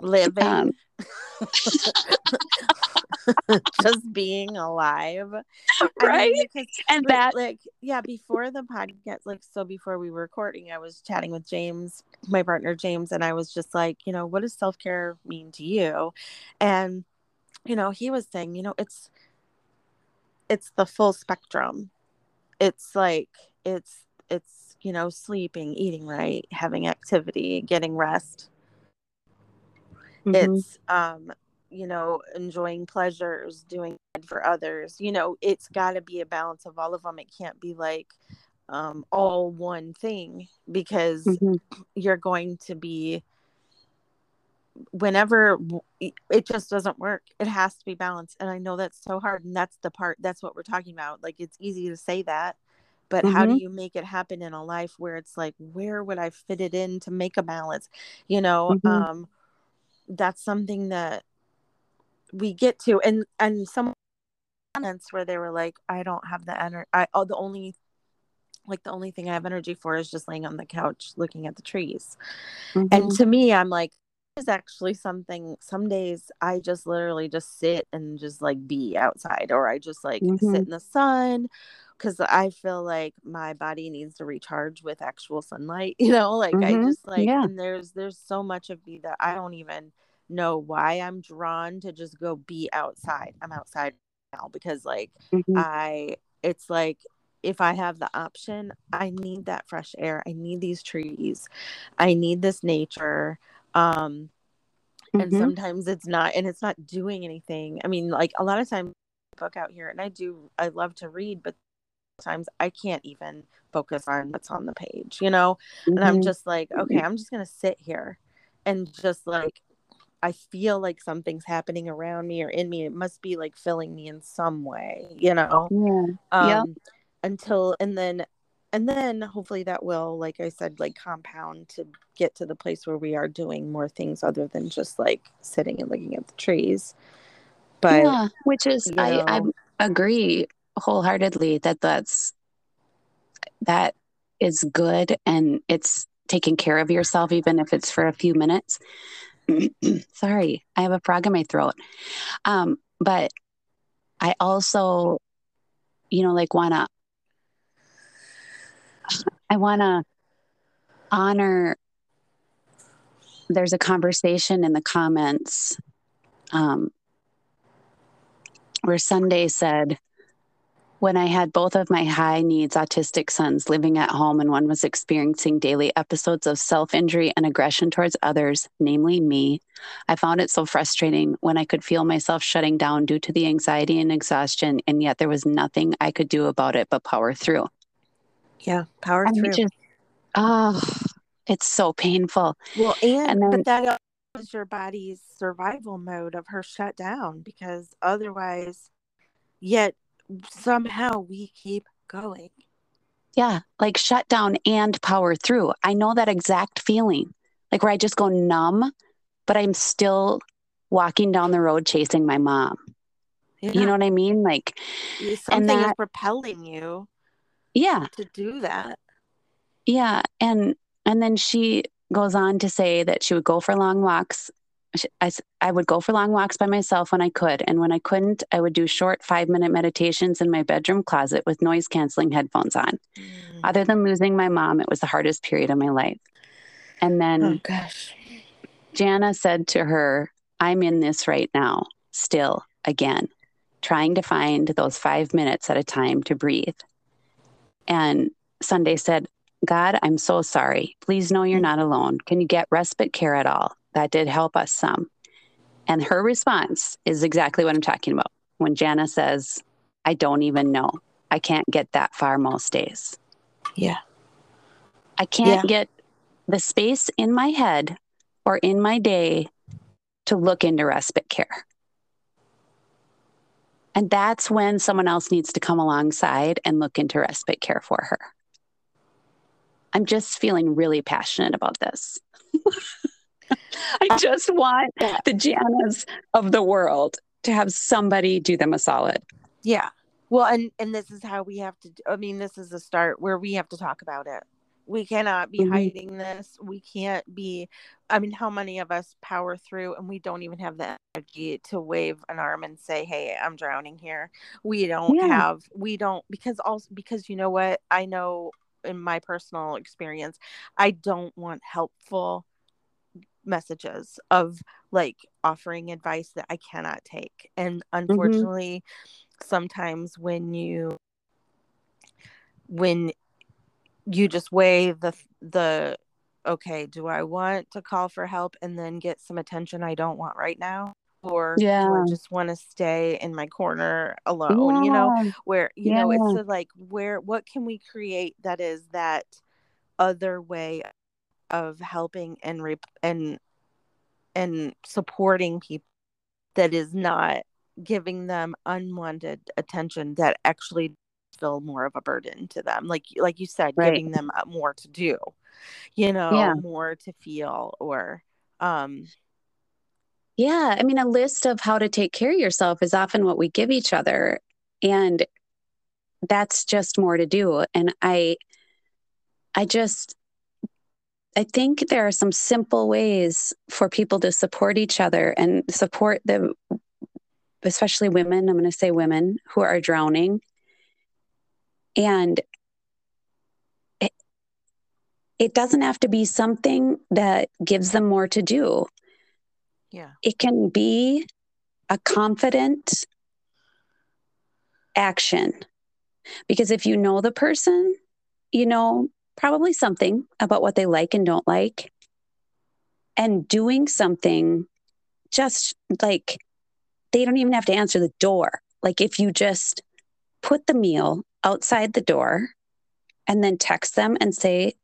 living um, just being alive. I mean, right. because and But, that, like yeah before the podcast like so before we were recording i was chatting with james my partner james and i was just like you know what does self-care mean to you? And you know he was saying you know it's it's the full spectrum. It's like it's it's you know sleeping eating right having activity getting rest Mhm. it's um you know enjoying pleasures doing good for others you know it's got to be a balance of all of them it can't be like um all one thing because Mhm. you're going to be whenever it just doesn't work it has to be balanced and i know that's so hard and that's the part that's what we're talking about like it's easy to say that but how do Mhm. you make it happen in a life where it's like where would i fit it in to make a balance you know Mhm. um that's something that we get to and and some comments where they were like i don't have the energy i oh the only like the only thing i have energy for is just laying on the couch looking at the trees and Mhm. to me i'm like is actually something some days i just literally just sit and just like be outside or i just like Mhm. sit in the sun because i feel like my body needs to recharge with actual sunlight you know like i Mhm. just like Yeah. and there's there's so much of me that i don't even know why i'm drawn to just go be outside i'm outside now because like Mhm. I it's like if I have the option, I need that fresh air. I need these trees. I need this nature. Um and Mhm. sometimes it's not and it's not doing anything. I mean, like a lot of times book out here and I do I love to read, but sometimes I can't even focus on what's on the page, you know? And I'm Mhm. just like, okay, I'm just gonna sit here and just like I feel like something's happening around me or in me. It must be like filling me in some way, you know? yeah. um Yep. until and then and then hopefully that will like i said like compound to get to the place where we are doing more things other than just like sitting and looking at the trees but yeah, which is you I I agree wholeheartedly that that's that is good and it's taking care of yourself, even if it's for a few minutes. Sorry, I have a frog in my throat. Um, but I also, you know, like want to, I want to honor. There's a conversation in the comments um, where Sunday said, when I had both of my high needs autistic sons living at home and one was experiencing daily episodes of self injury and aggression towards others, namely me, I found it so frustrating when I could feel myself shutting down due to the anxiety and exhaustion, and yet there was nothing I could do about it but power through. Yeah, power And through. it just, oh, it's so painful. well, and, and then- but that was your body's survival mode of her shut down because otherwise, yet somehow we keep going. Yeah, like shut down and power through. I know that exact feeling, like where I just go numb, but I'm still walking down the road chasing my mom. You know what I mean? Like, something is that- propelling you yeah, to do that. yeah. And and then she goes on to say that she would go for long walks. I, I would go for long walks by myself when I could. And when I couldn't, I would do short five minute meditations in my bedroom closet with noise canceling headphones on. Mm. Other than losing my mom, it was the hardest period of my life. And then Oh gosh. Jana said to her, I'm in this right now, still, again, trying to find those five minutes at a time to breathe. And Sunday said, God, I'm so sorry. Please know you're not alone. Can you get respite care at all? That did help us some. And her response is exactly what I'm talking about. When Jana says, I don't even know. I can't get that far most days. Yeah. I can't Yeah. get the space in my head or in my day to look into respite care. And that's when someone else needs to come alongside and look into respite care for her. I'm just feeling really passionate about this. I just want the Janas of the world to have somebody do them a solid. Yeah. Well, and and this is how we have to. I mean, this is a start where we have to talk about it. We cannot be Mhm. hiding this. We can't be. I mean, how many of us power through and we don't even have the energy to wave an arm and say, "Hey, I'm drowning here." We don't Yeah. have. We don't because also because you know what I know in my personal experience, I don't want helpful messages of like offering advice that I cannot take. And mm-hmm. unfortunately, sometimes when you when you just weigh the the okay, do I want to call for help and then get some attention I don't want right now? Or do Yeah. I just want to stay in my corner alone? You know, where you know it's a, like where what can we create that is that other way of helping and re- and and supporting people that is not giving them unwanted attention that actually feel more of a burden to them like like you said Right. giving them uh, more to do you know Yeah. more to feel or um Yeah, I mean, a list of how to take care of yourself is often what we give each other. And that's just more to do. And I, I just, I think there are some simple ways for people to support each other and support the, especially women, I'm going to say women who are drowning. And it, it doesn't have to be something that gives them more to do yeah it can be a confident action. Because if you know the person, you know probably something about what they like and don't like. And doing something just like they don't even have to answer the door. Like if you just put the meal outside the door and then text them and say,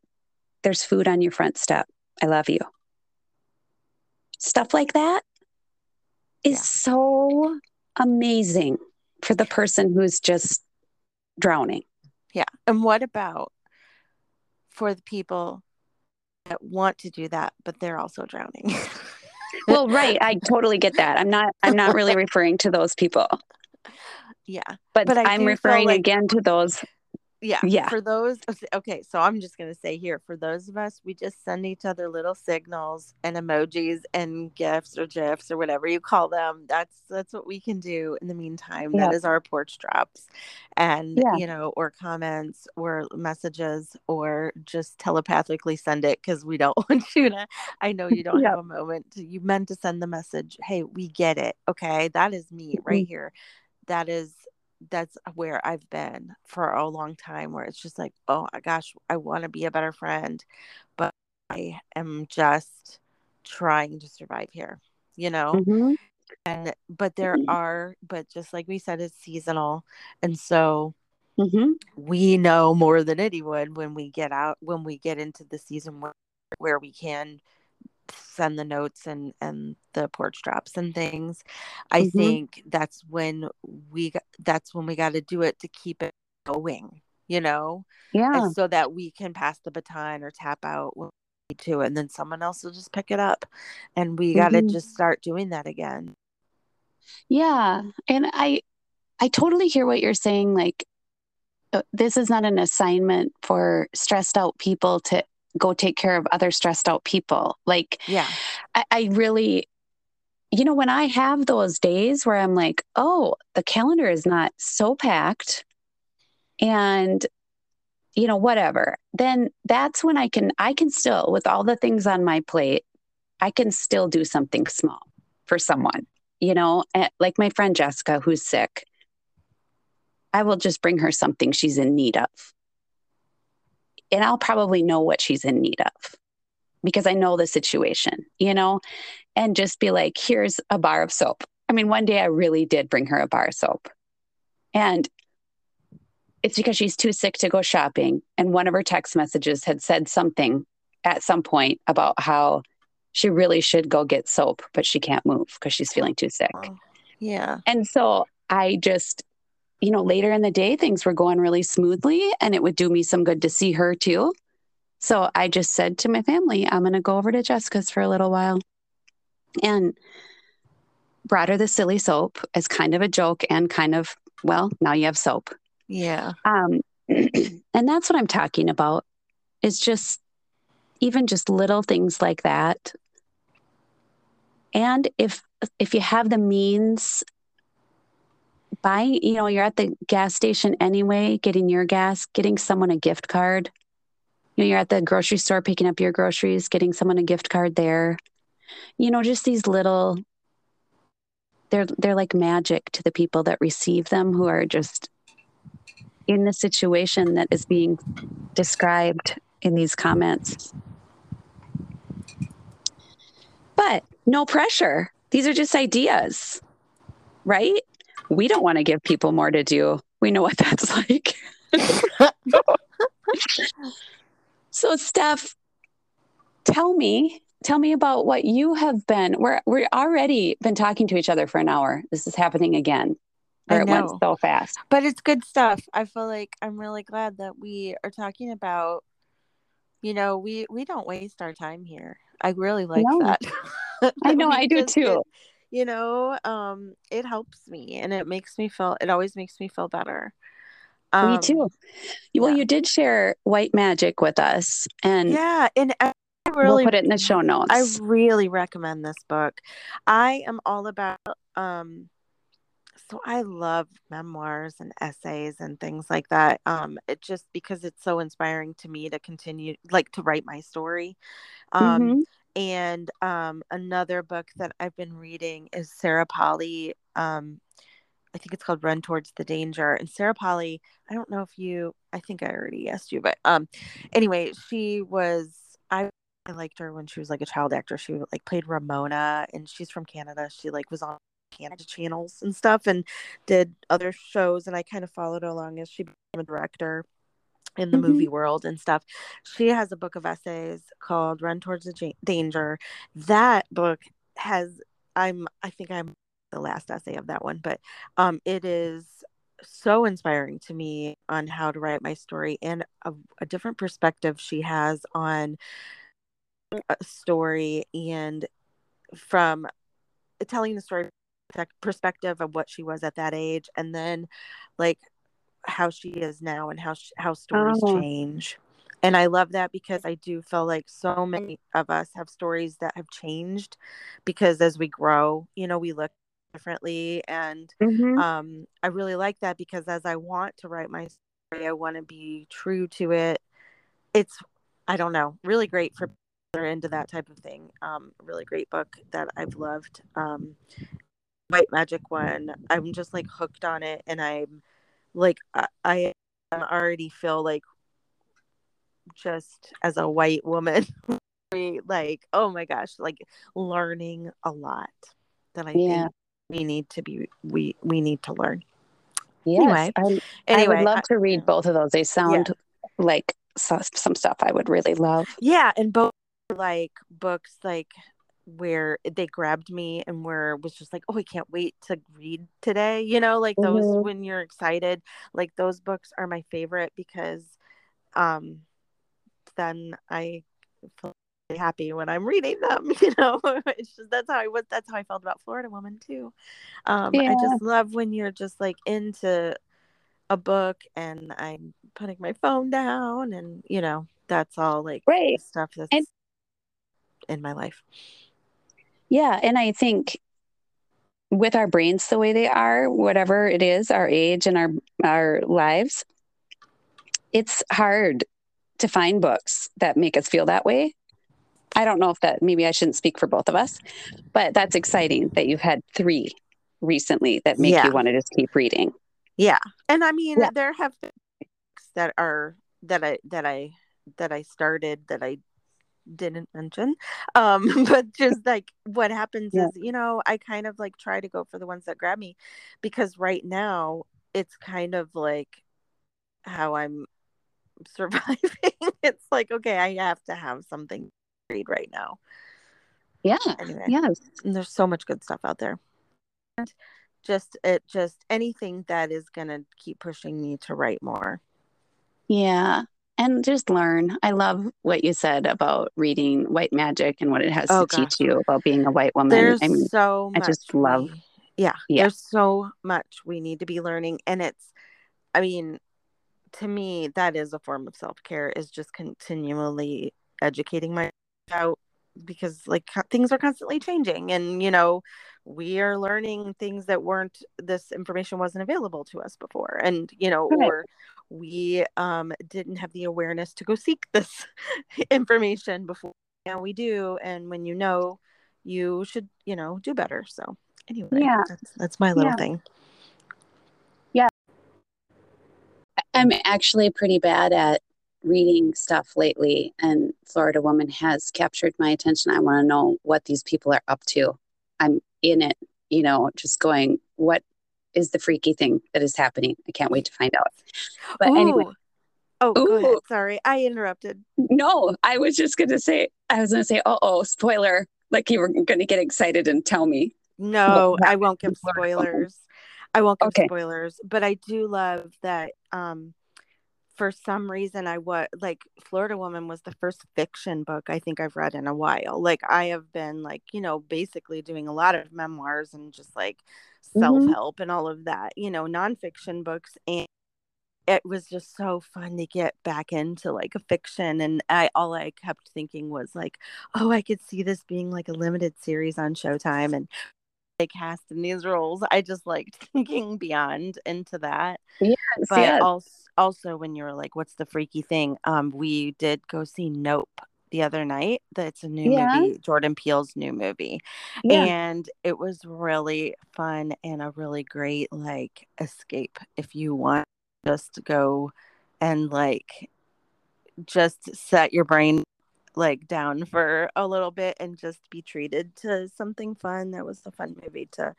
There's food on your front step. I love you. Stuff like that is Yeah. so amazing for the person who's just drowning. yeah and what about for the people that want to do that but they're also drowning Well, right, I totally get that. I'm not I'm not really referring to those people, yeah but, But I'm referring like- again to those yeah Yeah. for those okay so i'm just going to say here for those of us we just send each other little signals and emojis and gifs or gifs or whatever you call them that's that's what we can do in the meantime Yeah. that is our porch drops and Yeah. you know or comments or messages or just telepathically send it because we don't want you to i know you don't Yep. have a moment you meant to send the message hey we get it okay that is me right Mm-hmm. here that is that's where I've been for a long time where it's just like, oh my gosh, I want to be a better friend, but I am just trying to survive here, you know? Mhm. And but there Mhm. are but just like we said it's seasonal. And so Mhm. we know more than anyone when we get out when we get into the season where, where we can send the notes and and the porch drops and things i Mhm. think that's when we that's when we got to do it to keep it going you know Yeah. and so that we can pass the baton or tap out when we need to and then someone else will just pick it up and we got to just start doing that again Yeah. And I I totally hear what you're saying like uh, this is not an assignment for stressed out people to go take care of other stressed out people. Like yeah I, I really you know when I have those days where I'm like, "Oh, the calendar is not so packed." And you know, whatever. Then that's when I can I can still with all the things on my plate, I can still do something small for someone. You know, like my friend Jessica who's sick. I will just bring her something she's in need of. And I'll probably know what she's in need of because I know the situation, you know, and just be like, here's a bar of soap. I mean, one day I really did bring her a bar of soap. And it's because she's too sick to go shopping. And one of her text messages had said something at some point about how she really should go get soap, but she can't move because she's feeling too sick. Yeah And so I just, you know, later in the day, things were going really smoothly and it would do me some good to see her too. So I just said to my family, I'm going to go over to Jessica's for a little while and brought her the silly soap as kind of a joke and kind of, well, now you have soap. yeah Um, and that's what I'm talking about is just even just little things like that. And if if you have the means buying, you know, you're at the gas station anyway, getting your gas, getting someone a gift card. You know, you're at the grocery store picking up your groceries, getting someone a gift card there. You know, just these little they're they're like magic to the people that receive them who are just in the situation that is being described in these comments. But no pressure. These are just ideas, right? We don't want to give people more to do. We know what that's like. so, Steph, tell me, tell me about what you have been. We're we're already been talking to each other for an hour. This is happening again. Or it went so fast. but it's good stuff i feel like i'm really glad that we are talking about you know we we don't waste our time here i really like No. that I know, I do too. You know um it helps me and it makes me feel it always makes me feel better me Um, too. Well, yeah. you did share White Magic with us, and yeah and i we'll really put it in the show notes. I really recommend this book. I am all about um so I love memoirs and essays and things like that. Um it just because it's so inspiring to me to continue like to write my story. Um Mhm. And um another book that I've been reading is Sarah Polley um I think it's called Run Towards the Danger. And Sarah Polley, I don't know if you I think I already asked you, but um anyway, she was I I liked her when she was like a child actor. She like played Ramona and she's from Canada. She like was on Canada channels and stuff and did other shows and I kind of followed along as she became a director in the Mhm. movie world and stuff. She has a book of essays called Run Towards the Danger. That book has I'm I think I'm the last essay of that one, but um it is so inspiring to me on how to write my story and a, a different perspective she has on a story and from telling the story perspective of what she was at that age and then like how she is now and how she, how stories Oh. change. And I love that because I do feel like so many of us have stories that have changed because as we grow, you know, we look differently and Mhm. um I really like that because as I want to write my story, I want to be true to it. It's I don't know, really great for people that are into that type of thing. Um really great book that I've loved. Um White Magic one. I'm just like hooked on it and I'm like I, I already feel like just as a white woman like oh my gosh like learning a lot that i Yeah. think we need to be we we need to learn Yes. Anyway, I, anyway I would love I- to read both of those. They sound like so, some stuff I would really love. yeah and both like books like where they grabbed me and where was just like oh i can't wait to read today you know like those Mhm. when you're excited like those books are my favorite because um then i feel happy when i'm reading them you know it's just that's how i was that's how i felt about florida woman too um i just love when you're just like into a book and i'm putting my phone down and you know that's all like Right. stuff that's And- in my life Yeah. And I think with our brains the way they are, whatever it is, our age and our our lives, it's hard to find books that make us feel that way. I don't know if that maybe I shouldn't speak for both of us, but that's exciting that you've had three recently that make Yeah. you want to just keep reading. Yeah. And I mean Yeah. there have been books that are that I that I that I started that I didn't mention. Um but just like what happens Yeah. is, you know, I kind of like try to go for the ones that grab me because right now it's kind of like how I'm surviving. it's like okay, I have to have something to read right now. Yeah. Anyway. Yes. and there's so much good stuff out there and just it just anything that is gonna keep pushing me to write more Yeah. And just learn. I love what you said about reading white magic and what it has Oh, to teach you about being a white woman. there's I mean, so I just love- yeah, Yeah. there's so much we need to be learning and it's i mean to me that is a form of self-care is just continually educating myself out because like things are constantly changing and you know we are learning things that weren't this information wasn't available to us before and you know Right. or we um didn't have the awareness to go seek this information before now we do and when you know you should you know do better so anyway Yeah. that's that's my little Yeah. thing Yeah. I'm actually pretty bad at reading stuff lately, and Florida Woman has captured my attention. I want to know what these people are up to. I'm in it, you know, just going, what is the freaky thing that is happening? I can't wait to find out. But anyway, Ooh. oh go ahead sorry i interrupted no, I was just going to say, I was going to say, oh, oh, spoiler. Like you were going to get excited and tell me. No, I won't give spoilers. I won't give Okay. spoilers, but I do love that um for some reason I was like Florida Woman was the first fiction book I think I've read in a while. Like I have been like, you know, basically doing a lot of memoirs and just like Mhm. self-help and all of that, you know, nonfiction books and it was just so fun to get back into like a fiction and I all I kept thinking was like, oh, I could see this being like a limited series on Showtime and they cast in these roles. I just liked thinking beyond into that. Yes, But yes. also also when you were like, what's the freaky thing? Um, we did go see Nope the other night. That's a new Yeah. movie, Jordan Peele's new movie. yeah. And it was really fun and a really great like escape if you want just to go and like just set your brain like down for a little bit and just be treated to something fun. That was a fun movie to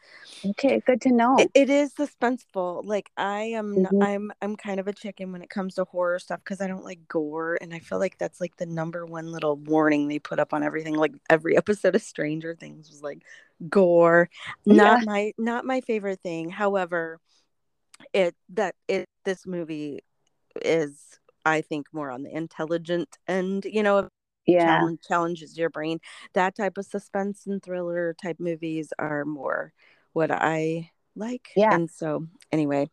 Okay, good to know. it, it is suspenseful. Like I am Mhm. I'm I'm kind of a chicken when it comes to horror stuff because I don't like gore and I feel like that's like the number one little warning they put up on everything. Like every episode of Stranger Things was like gore. Not my not my favorite thing. However, it that it this movie is I think more on the intelligent end, you know, yeah. challenge, challenges your brain. That type of suspense and thriller type movies are more what I like. Yeah. And so, anyway,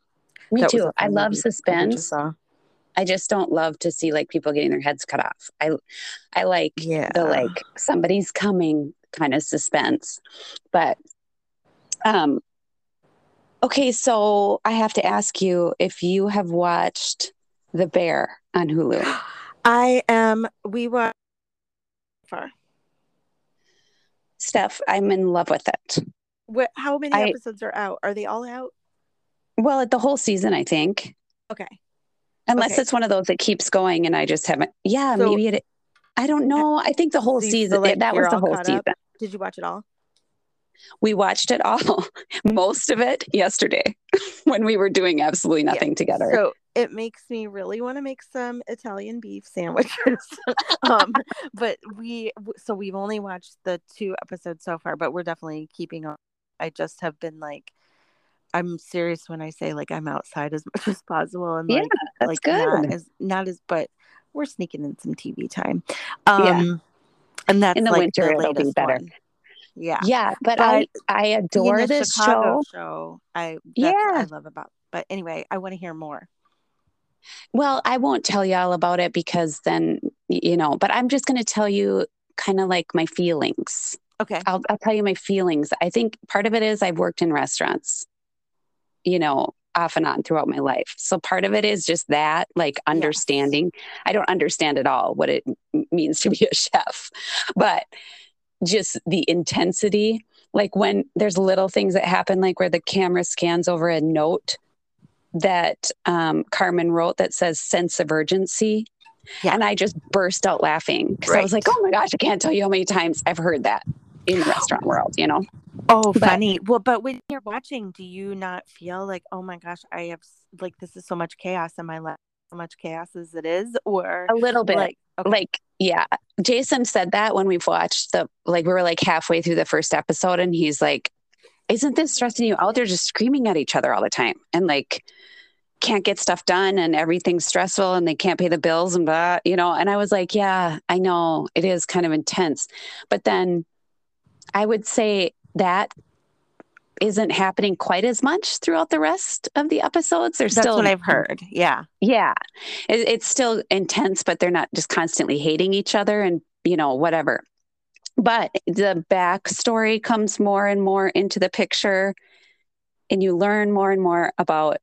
Me too. i love movie that just suspense. I just don't love to see like people getting their heads cut off. I I like Yeah. the like somebody's coming kind of suspense. But um okay, so I have to ask you if you have watched The Bear on Hulu. I am. We were far. Steph, I'm in love with it. What? How many I- episodes are out? Are they all out? Well, the whole season, I think. Okay. Unless Okay. it's one of those that keeps going and I just haven't yeah, So- maybe it I don't know. I think the whole So season like that was the whole season. up? Did you watch it all? We watched it all, most of it yesterday when we were doing absolutely Yeah. nothing together. So it makes me really want to make some Italian beef sandwiches. um, but we so we've only watched the two episodes so far, but we're definitely keeping on. I just have been like, I'm serious when I say like I'm outside as much as possible, and Yeah, like That's like good. not as not as but we're sneaking in some TV time. Um, Yeah. and that's In the like winter, the it'll be better. one. Yeah. yeah, but, I I adore this Chicago show. show. I that's Yeah. what I love about. But anyway, I want to hear more. Well, I won't tell you all about it because then you know, but I'm just going to tell you kind of like my feelings. Okay. I'll, I'll tell you my feelings. I think part of it is I've worked in restaurants, you know, off and on throughout my life. So part of it is just that, like understanding. I don't understand at all what it means to be a chef, but just the intensity. Like when there's little things that happen, like where the camera scans over a note that um, Carmen wrote that says sense of urgency. Yeah. And I just burst out laughing because I was like, oh my gosh, I can't tell you how many times I've heard that in the restaurant world, you know? Oh, But- funny. Well, but when you're watching, do you not feel like, oh my gosh, I have like this is so much chaos in my life, so much chaos as it is, or A little bit. like, okay, Like, yeah. Jason said that when we've watched the, like, we were like halfway through the first episode and he's like, isn't this stressing you out? They're just screaming at each other all the time and like can't get stuff done and everything's stressful and they can't pay the bills and blah, you know. And I was like, yeah, I know it is kind of intense. But then I would say that isn't happening quite as much throughout the rest of the episodes. There's that's still what I've heard. Yeah. yeah, it, it's still intense, but they're not just constantly hating each other and you know whatever. But the backstory comes more and more into the picture, and you learn more and more about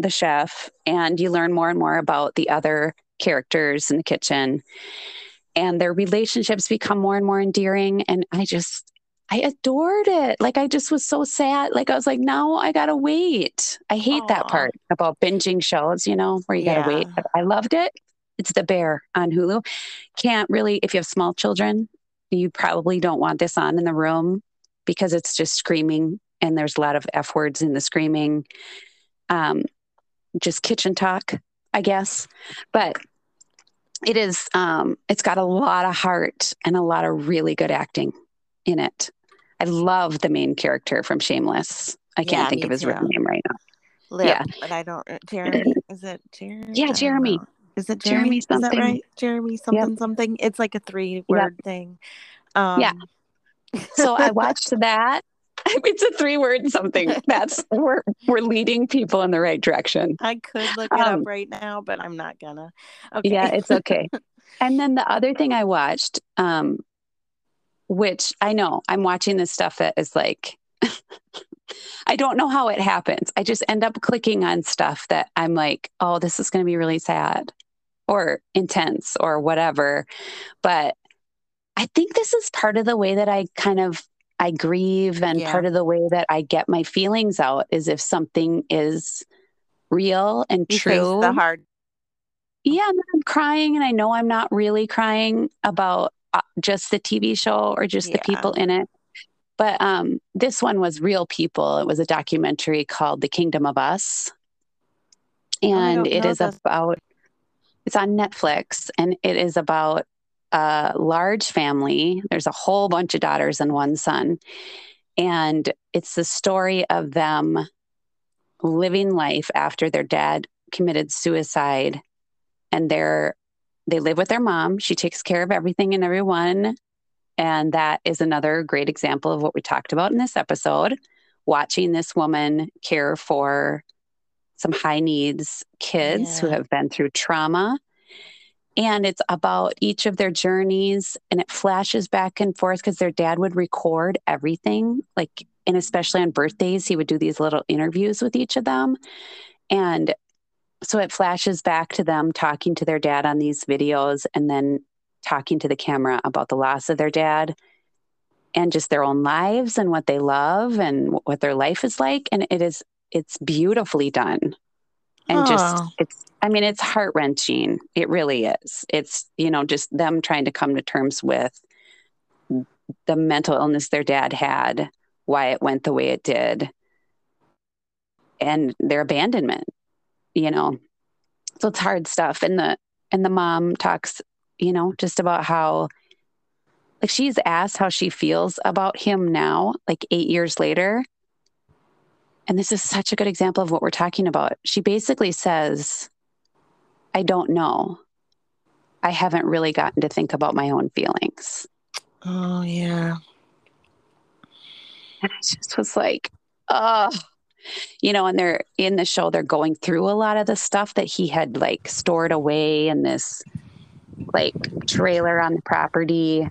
the chef, and you learn more and more about the other characters in the kitchen, and their relationships become more and more endearing. And I just I adored it. Like I just was so sad. Like I was like, no, I gotta wait. I hate that part about binging shows, you know, where you gotta wait. But I loved it. It's The Bear on Hulu. Can't really, if you have small children, you probably don't want this on in the room because it's just screaming and there's a lot of F words in the screaming. Um, just kitchen talk, I guess. But it is um it's got a lot of heart and a lot of really good acting in it. I love the main character from Shameless. I can't Yeah, think of his real name right now. Lip, Yeah. but I don't. uh, Jeremy, is it Jeremy? Yeah, Jeremy. Is it Jeremy Jeremy? Is that something. right? Jeremy something something. It's like a three word thing. Um, Yeah. So I watched that. It's a three word something. That's we're we're leading people in the right direction. I could look it Um, up right now, but I'm not gonna. Okay. Yeah, it's okay. and then the other thing I watched, um, which I know I'm watching this stuff that is like, I don't know how it happens. I just end up clicking on stuff that I'm like, oh, this is going to be really sad or intense or whatever. But I think this is part of the way that I kind of I grieve and Yeah. part of the way that I get my feelings out is if something is real and you true the hard. yeah, and I'm crying, and I know I'm not really crying about uh, just the TV show or just the people in it. But um, this one was real people. It was a documentary called "The Kingdom of Us," and don't it is this. about. It's on Netflix, and it is about a large family. There's a whole bunch of daughters and one son, and it's the story of them living life after their dad committed suicide. And they're they live with their mom. She takes care of everything and everyone. And that is another great example of what we talked about in this episode watching this woman care for some high needs kids who have been through trauma. And it's about each of their journeys and it flashes back and forth because their dad would record everything. Like, and especially on birthdays, he would do these little interviews with each of them. And so it flashes back to them talking to their dad on these videos and then talking to the camera about the loss of their dad and just their own lives and what they love and what their life is like and it is it's beautifully done and just Oh. it's i mean it's heart-wrenching. It really is. It's you know just them trying to come to terms with the mental illness their dad had why it went the way it did and their abandonment you know. So it's hard stuff. And the and the mom talks you know just about how like she's asked how she feels about him now like 8 years later and this is such a good example of what we're talking about. She basically says i don't know. I haven't really gotten to think about my own feelings. Oh yeah. And I just was like, oh, you know, and they're in the show, they're going through a lot of the stuff that he had like stored away in this like trailer on the property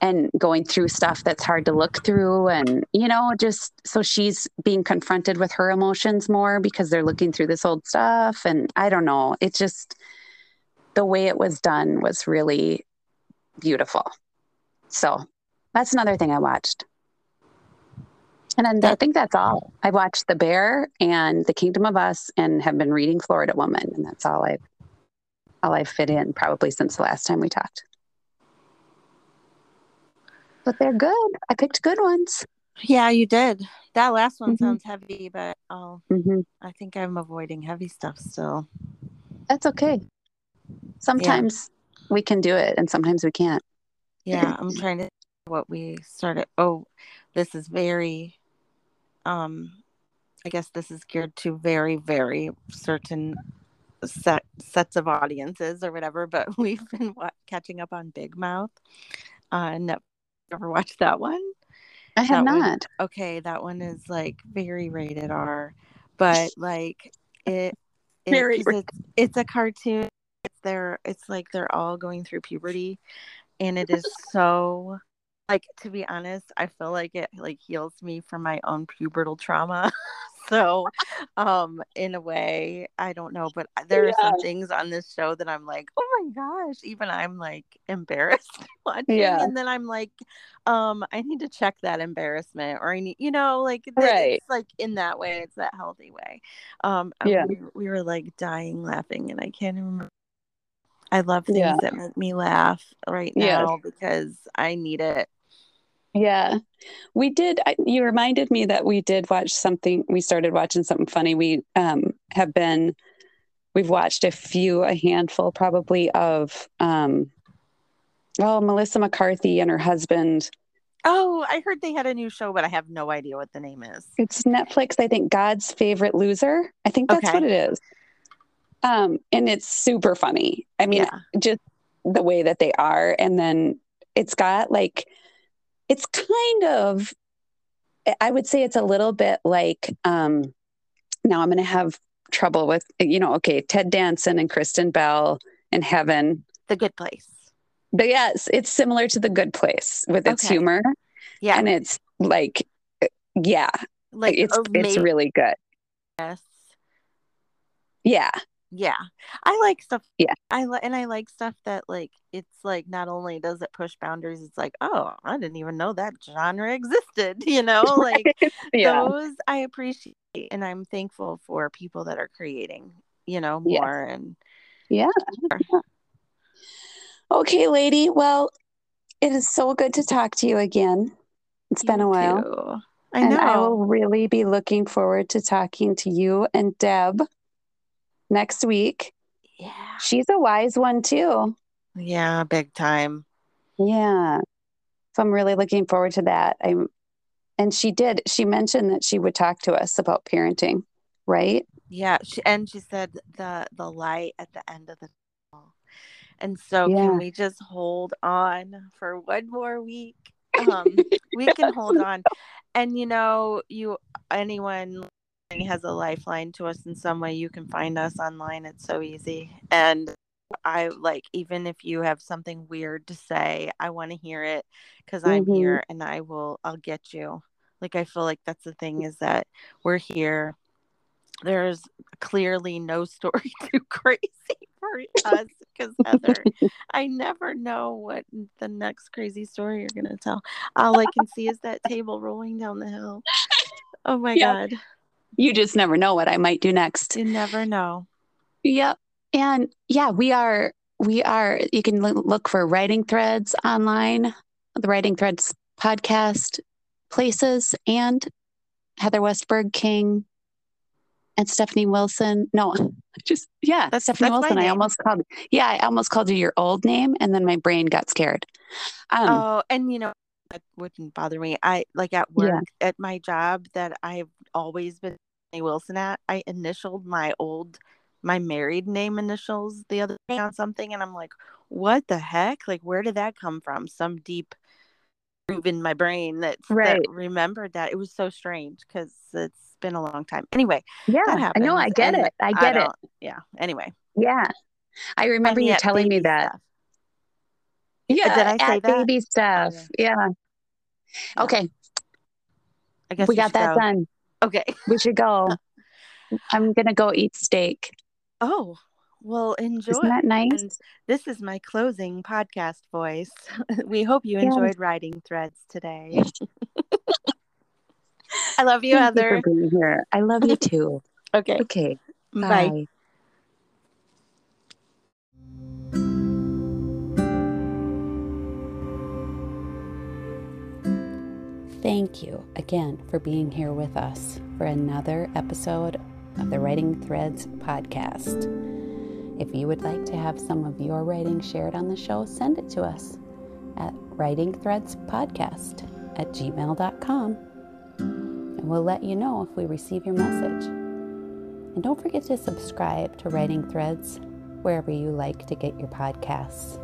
and going through stuff that's hard to look through. And, you know, just so she's being confronted with her emotions more because they're looking through this old stuff. And I don't know, it's just the way it was done was really beautiful. So that's another thing I watched. And then I think that's all. I watched The Bear and The Kingdom of Us and have been reading Florida Woman. And that's all I've all I've fit in probably since the last time we talked. But they're good. I picked good ones. Yeah, you did. That last one Mhm. sounds heavy, but oh, hmm I think I'm avoiding heavy stuff still. That's okay. Sometimes we can do it and sometimes we can't. Yeah, I'm trying to what we started. Oh, this is very um I guess this is geared to very very certain set sets of audiences or whatever, but we've been wa- catching up on Big Mouth on Netflix. Ever watched that one? I have That not. okay, that one is like very rated R, but like it, it Very it's, it's a cartoon. It's their it's like they're all going through puberty, and it is so like to be honest, I feel like it like heals me from my own pubertal trauma. so, um, in a way, I don't know, but there are some things on this show that I'm like, oh my gosh, even I'm like embarrassed watching, Yeah. and then I'm like, um, I need to check that embarrassment, or I need, you know, like Right. it's like in that way, it's that healthy way. Um, Yeah. we, we were like dying laughing, and I can't remember. I love things Yeah. that make me laugh right now because I need it. Yeah. We did I- you reminded me that we did watch something we started watching something funny. We um have been we've watched a few a handful probably of um oh Melissa McCarthy and her husband. Oh, I heard they had a new show, but I have no idea what the name is. It's Netflix, I think God's favorite loser. I think that's Okay. what it is. Um and it's super funny. I mean yeah. just the way that they are and then it's got like it's kind of i would say it's a little bit like um now i'm going to have trouble with you know okay ted danson and kristen bell in heaven The Good Place. but yes it's similar to the good place with its Okay. humor Yeah. and it's like yeah like it's it's really good yes. yeah Yeah. I like stuff. Yeah. I like and I like stuff that like it's like not only does it push boundaries, it's like, oh, I didn't even know that genre existed, you know? Like yeah those I appreciate and I'm thankful for people that are creating, you know, Yes. more and Yeah. Okay, lady. Well, it is so good to talk to you again. It's been a while. too. I and know. I will really be looking forward to talking to you and Deb next week. yeah. She's a wise one too. Yeah, big time. Yeah. So I'm really looking forward to that. I'm and she did. She mentioned that she would talk to us about parenting, right? Yeah, she, and she said the the light at the end of the tunnel. And so Yeah. can we just hold on for one more week? Um we can hold on. And you know, you anyone has a lifeline to us in some way, you can find us online. It's so easy. And I like, even if you have something weird to say, I want to hear it because I'm Mhm. here and I will, I'll get you. Like, I feel like that's the thing is that we're here. There's clearly no story too crazy for us because Heather, I never know what the next crazy story you're going to tell. All I can see is that table rolling down the hill. Oh my. God. You just never know what I might do next. You never know. Yep. And yeah, we are, we are, you can loo- look for writing threads online, the writing threads podcast places, and Heather Westberg King and Stephanie Wilson. No, just, yeah, That's- Stephanie that's Wilson. I almost called, yeah, I almost called you your old name, and then my brain got scared. Um, oh, and you know, that wouldn't bother me. I like at work Yeah. at my job that I've always been Stephanie Wilson at. I initialed my old, my married name initials the other day on something, and I'm like, what the heck? Like, where did that come from? Some deep in my brain that, Right. that remembered that. It was so strange because it's been a long time. Anyway, yeah, that I know. I get and it. I get it. Yeah. Anyway, Yeah. I remember you telling me that. stuff. Yeah. Did I say that? baby oh, stuff. Okay. Yeah. Yeah. Okay. I guess we got that go. done. Okay. We should go. I'm gonna go eat steak. Oh, well, enjoy. Isn't that nice? And this is my closing podcast voice. we hope you Yes. enjoyed writing threads today. I love you, Thank Heather. you for being here. I love you too. Okay. Okay. Bye. Bye. Thank you again for being here with us for another episode of the Writing Threads podcast. If you would like to have some of your writing shared on the show, send it to us at writingthreadspodcast at gmail.com and we'll let you know if we receive your message. And don't forget to subscribe to Writing Threads wherever you like to get your podcasts.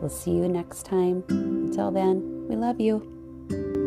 We'll see you next time. Until then, we love you.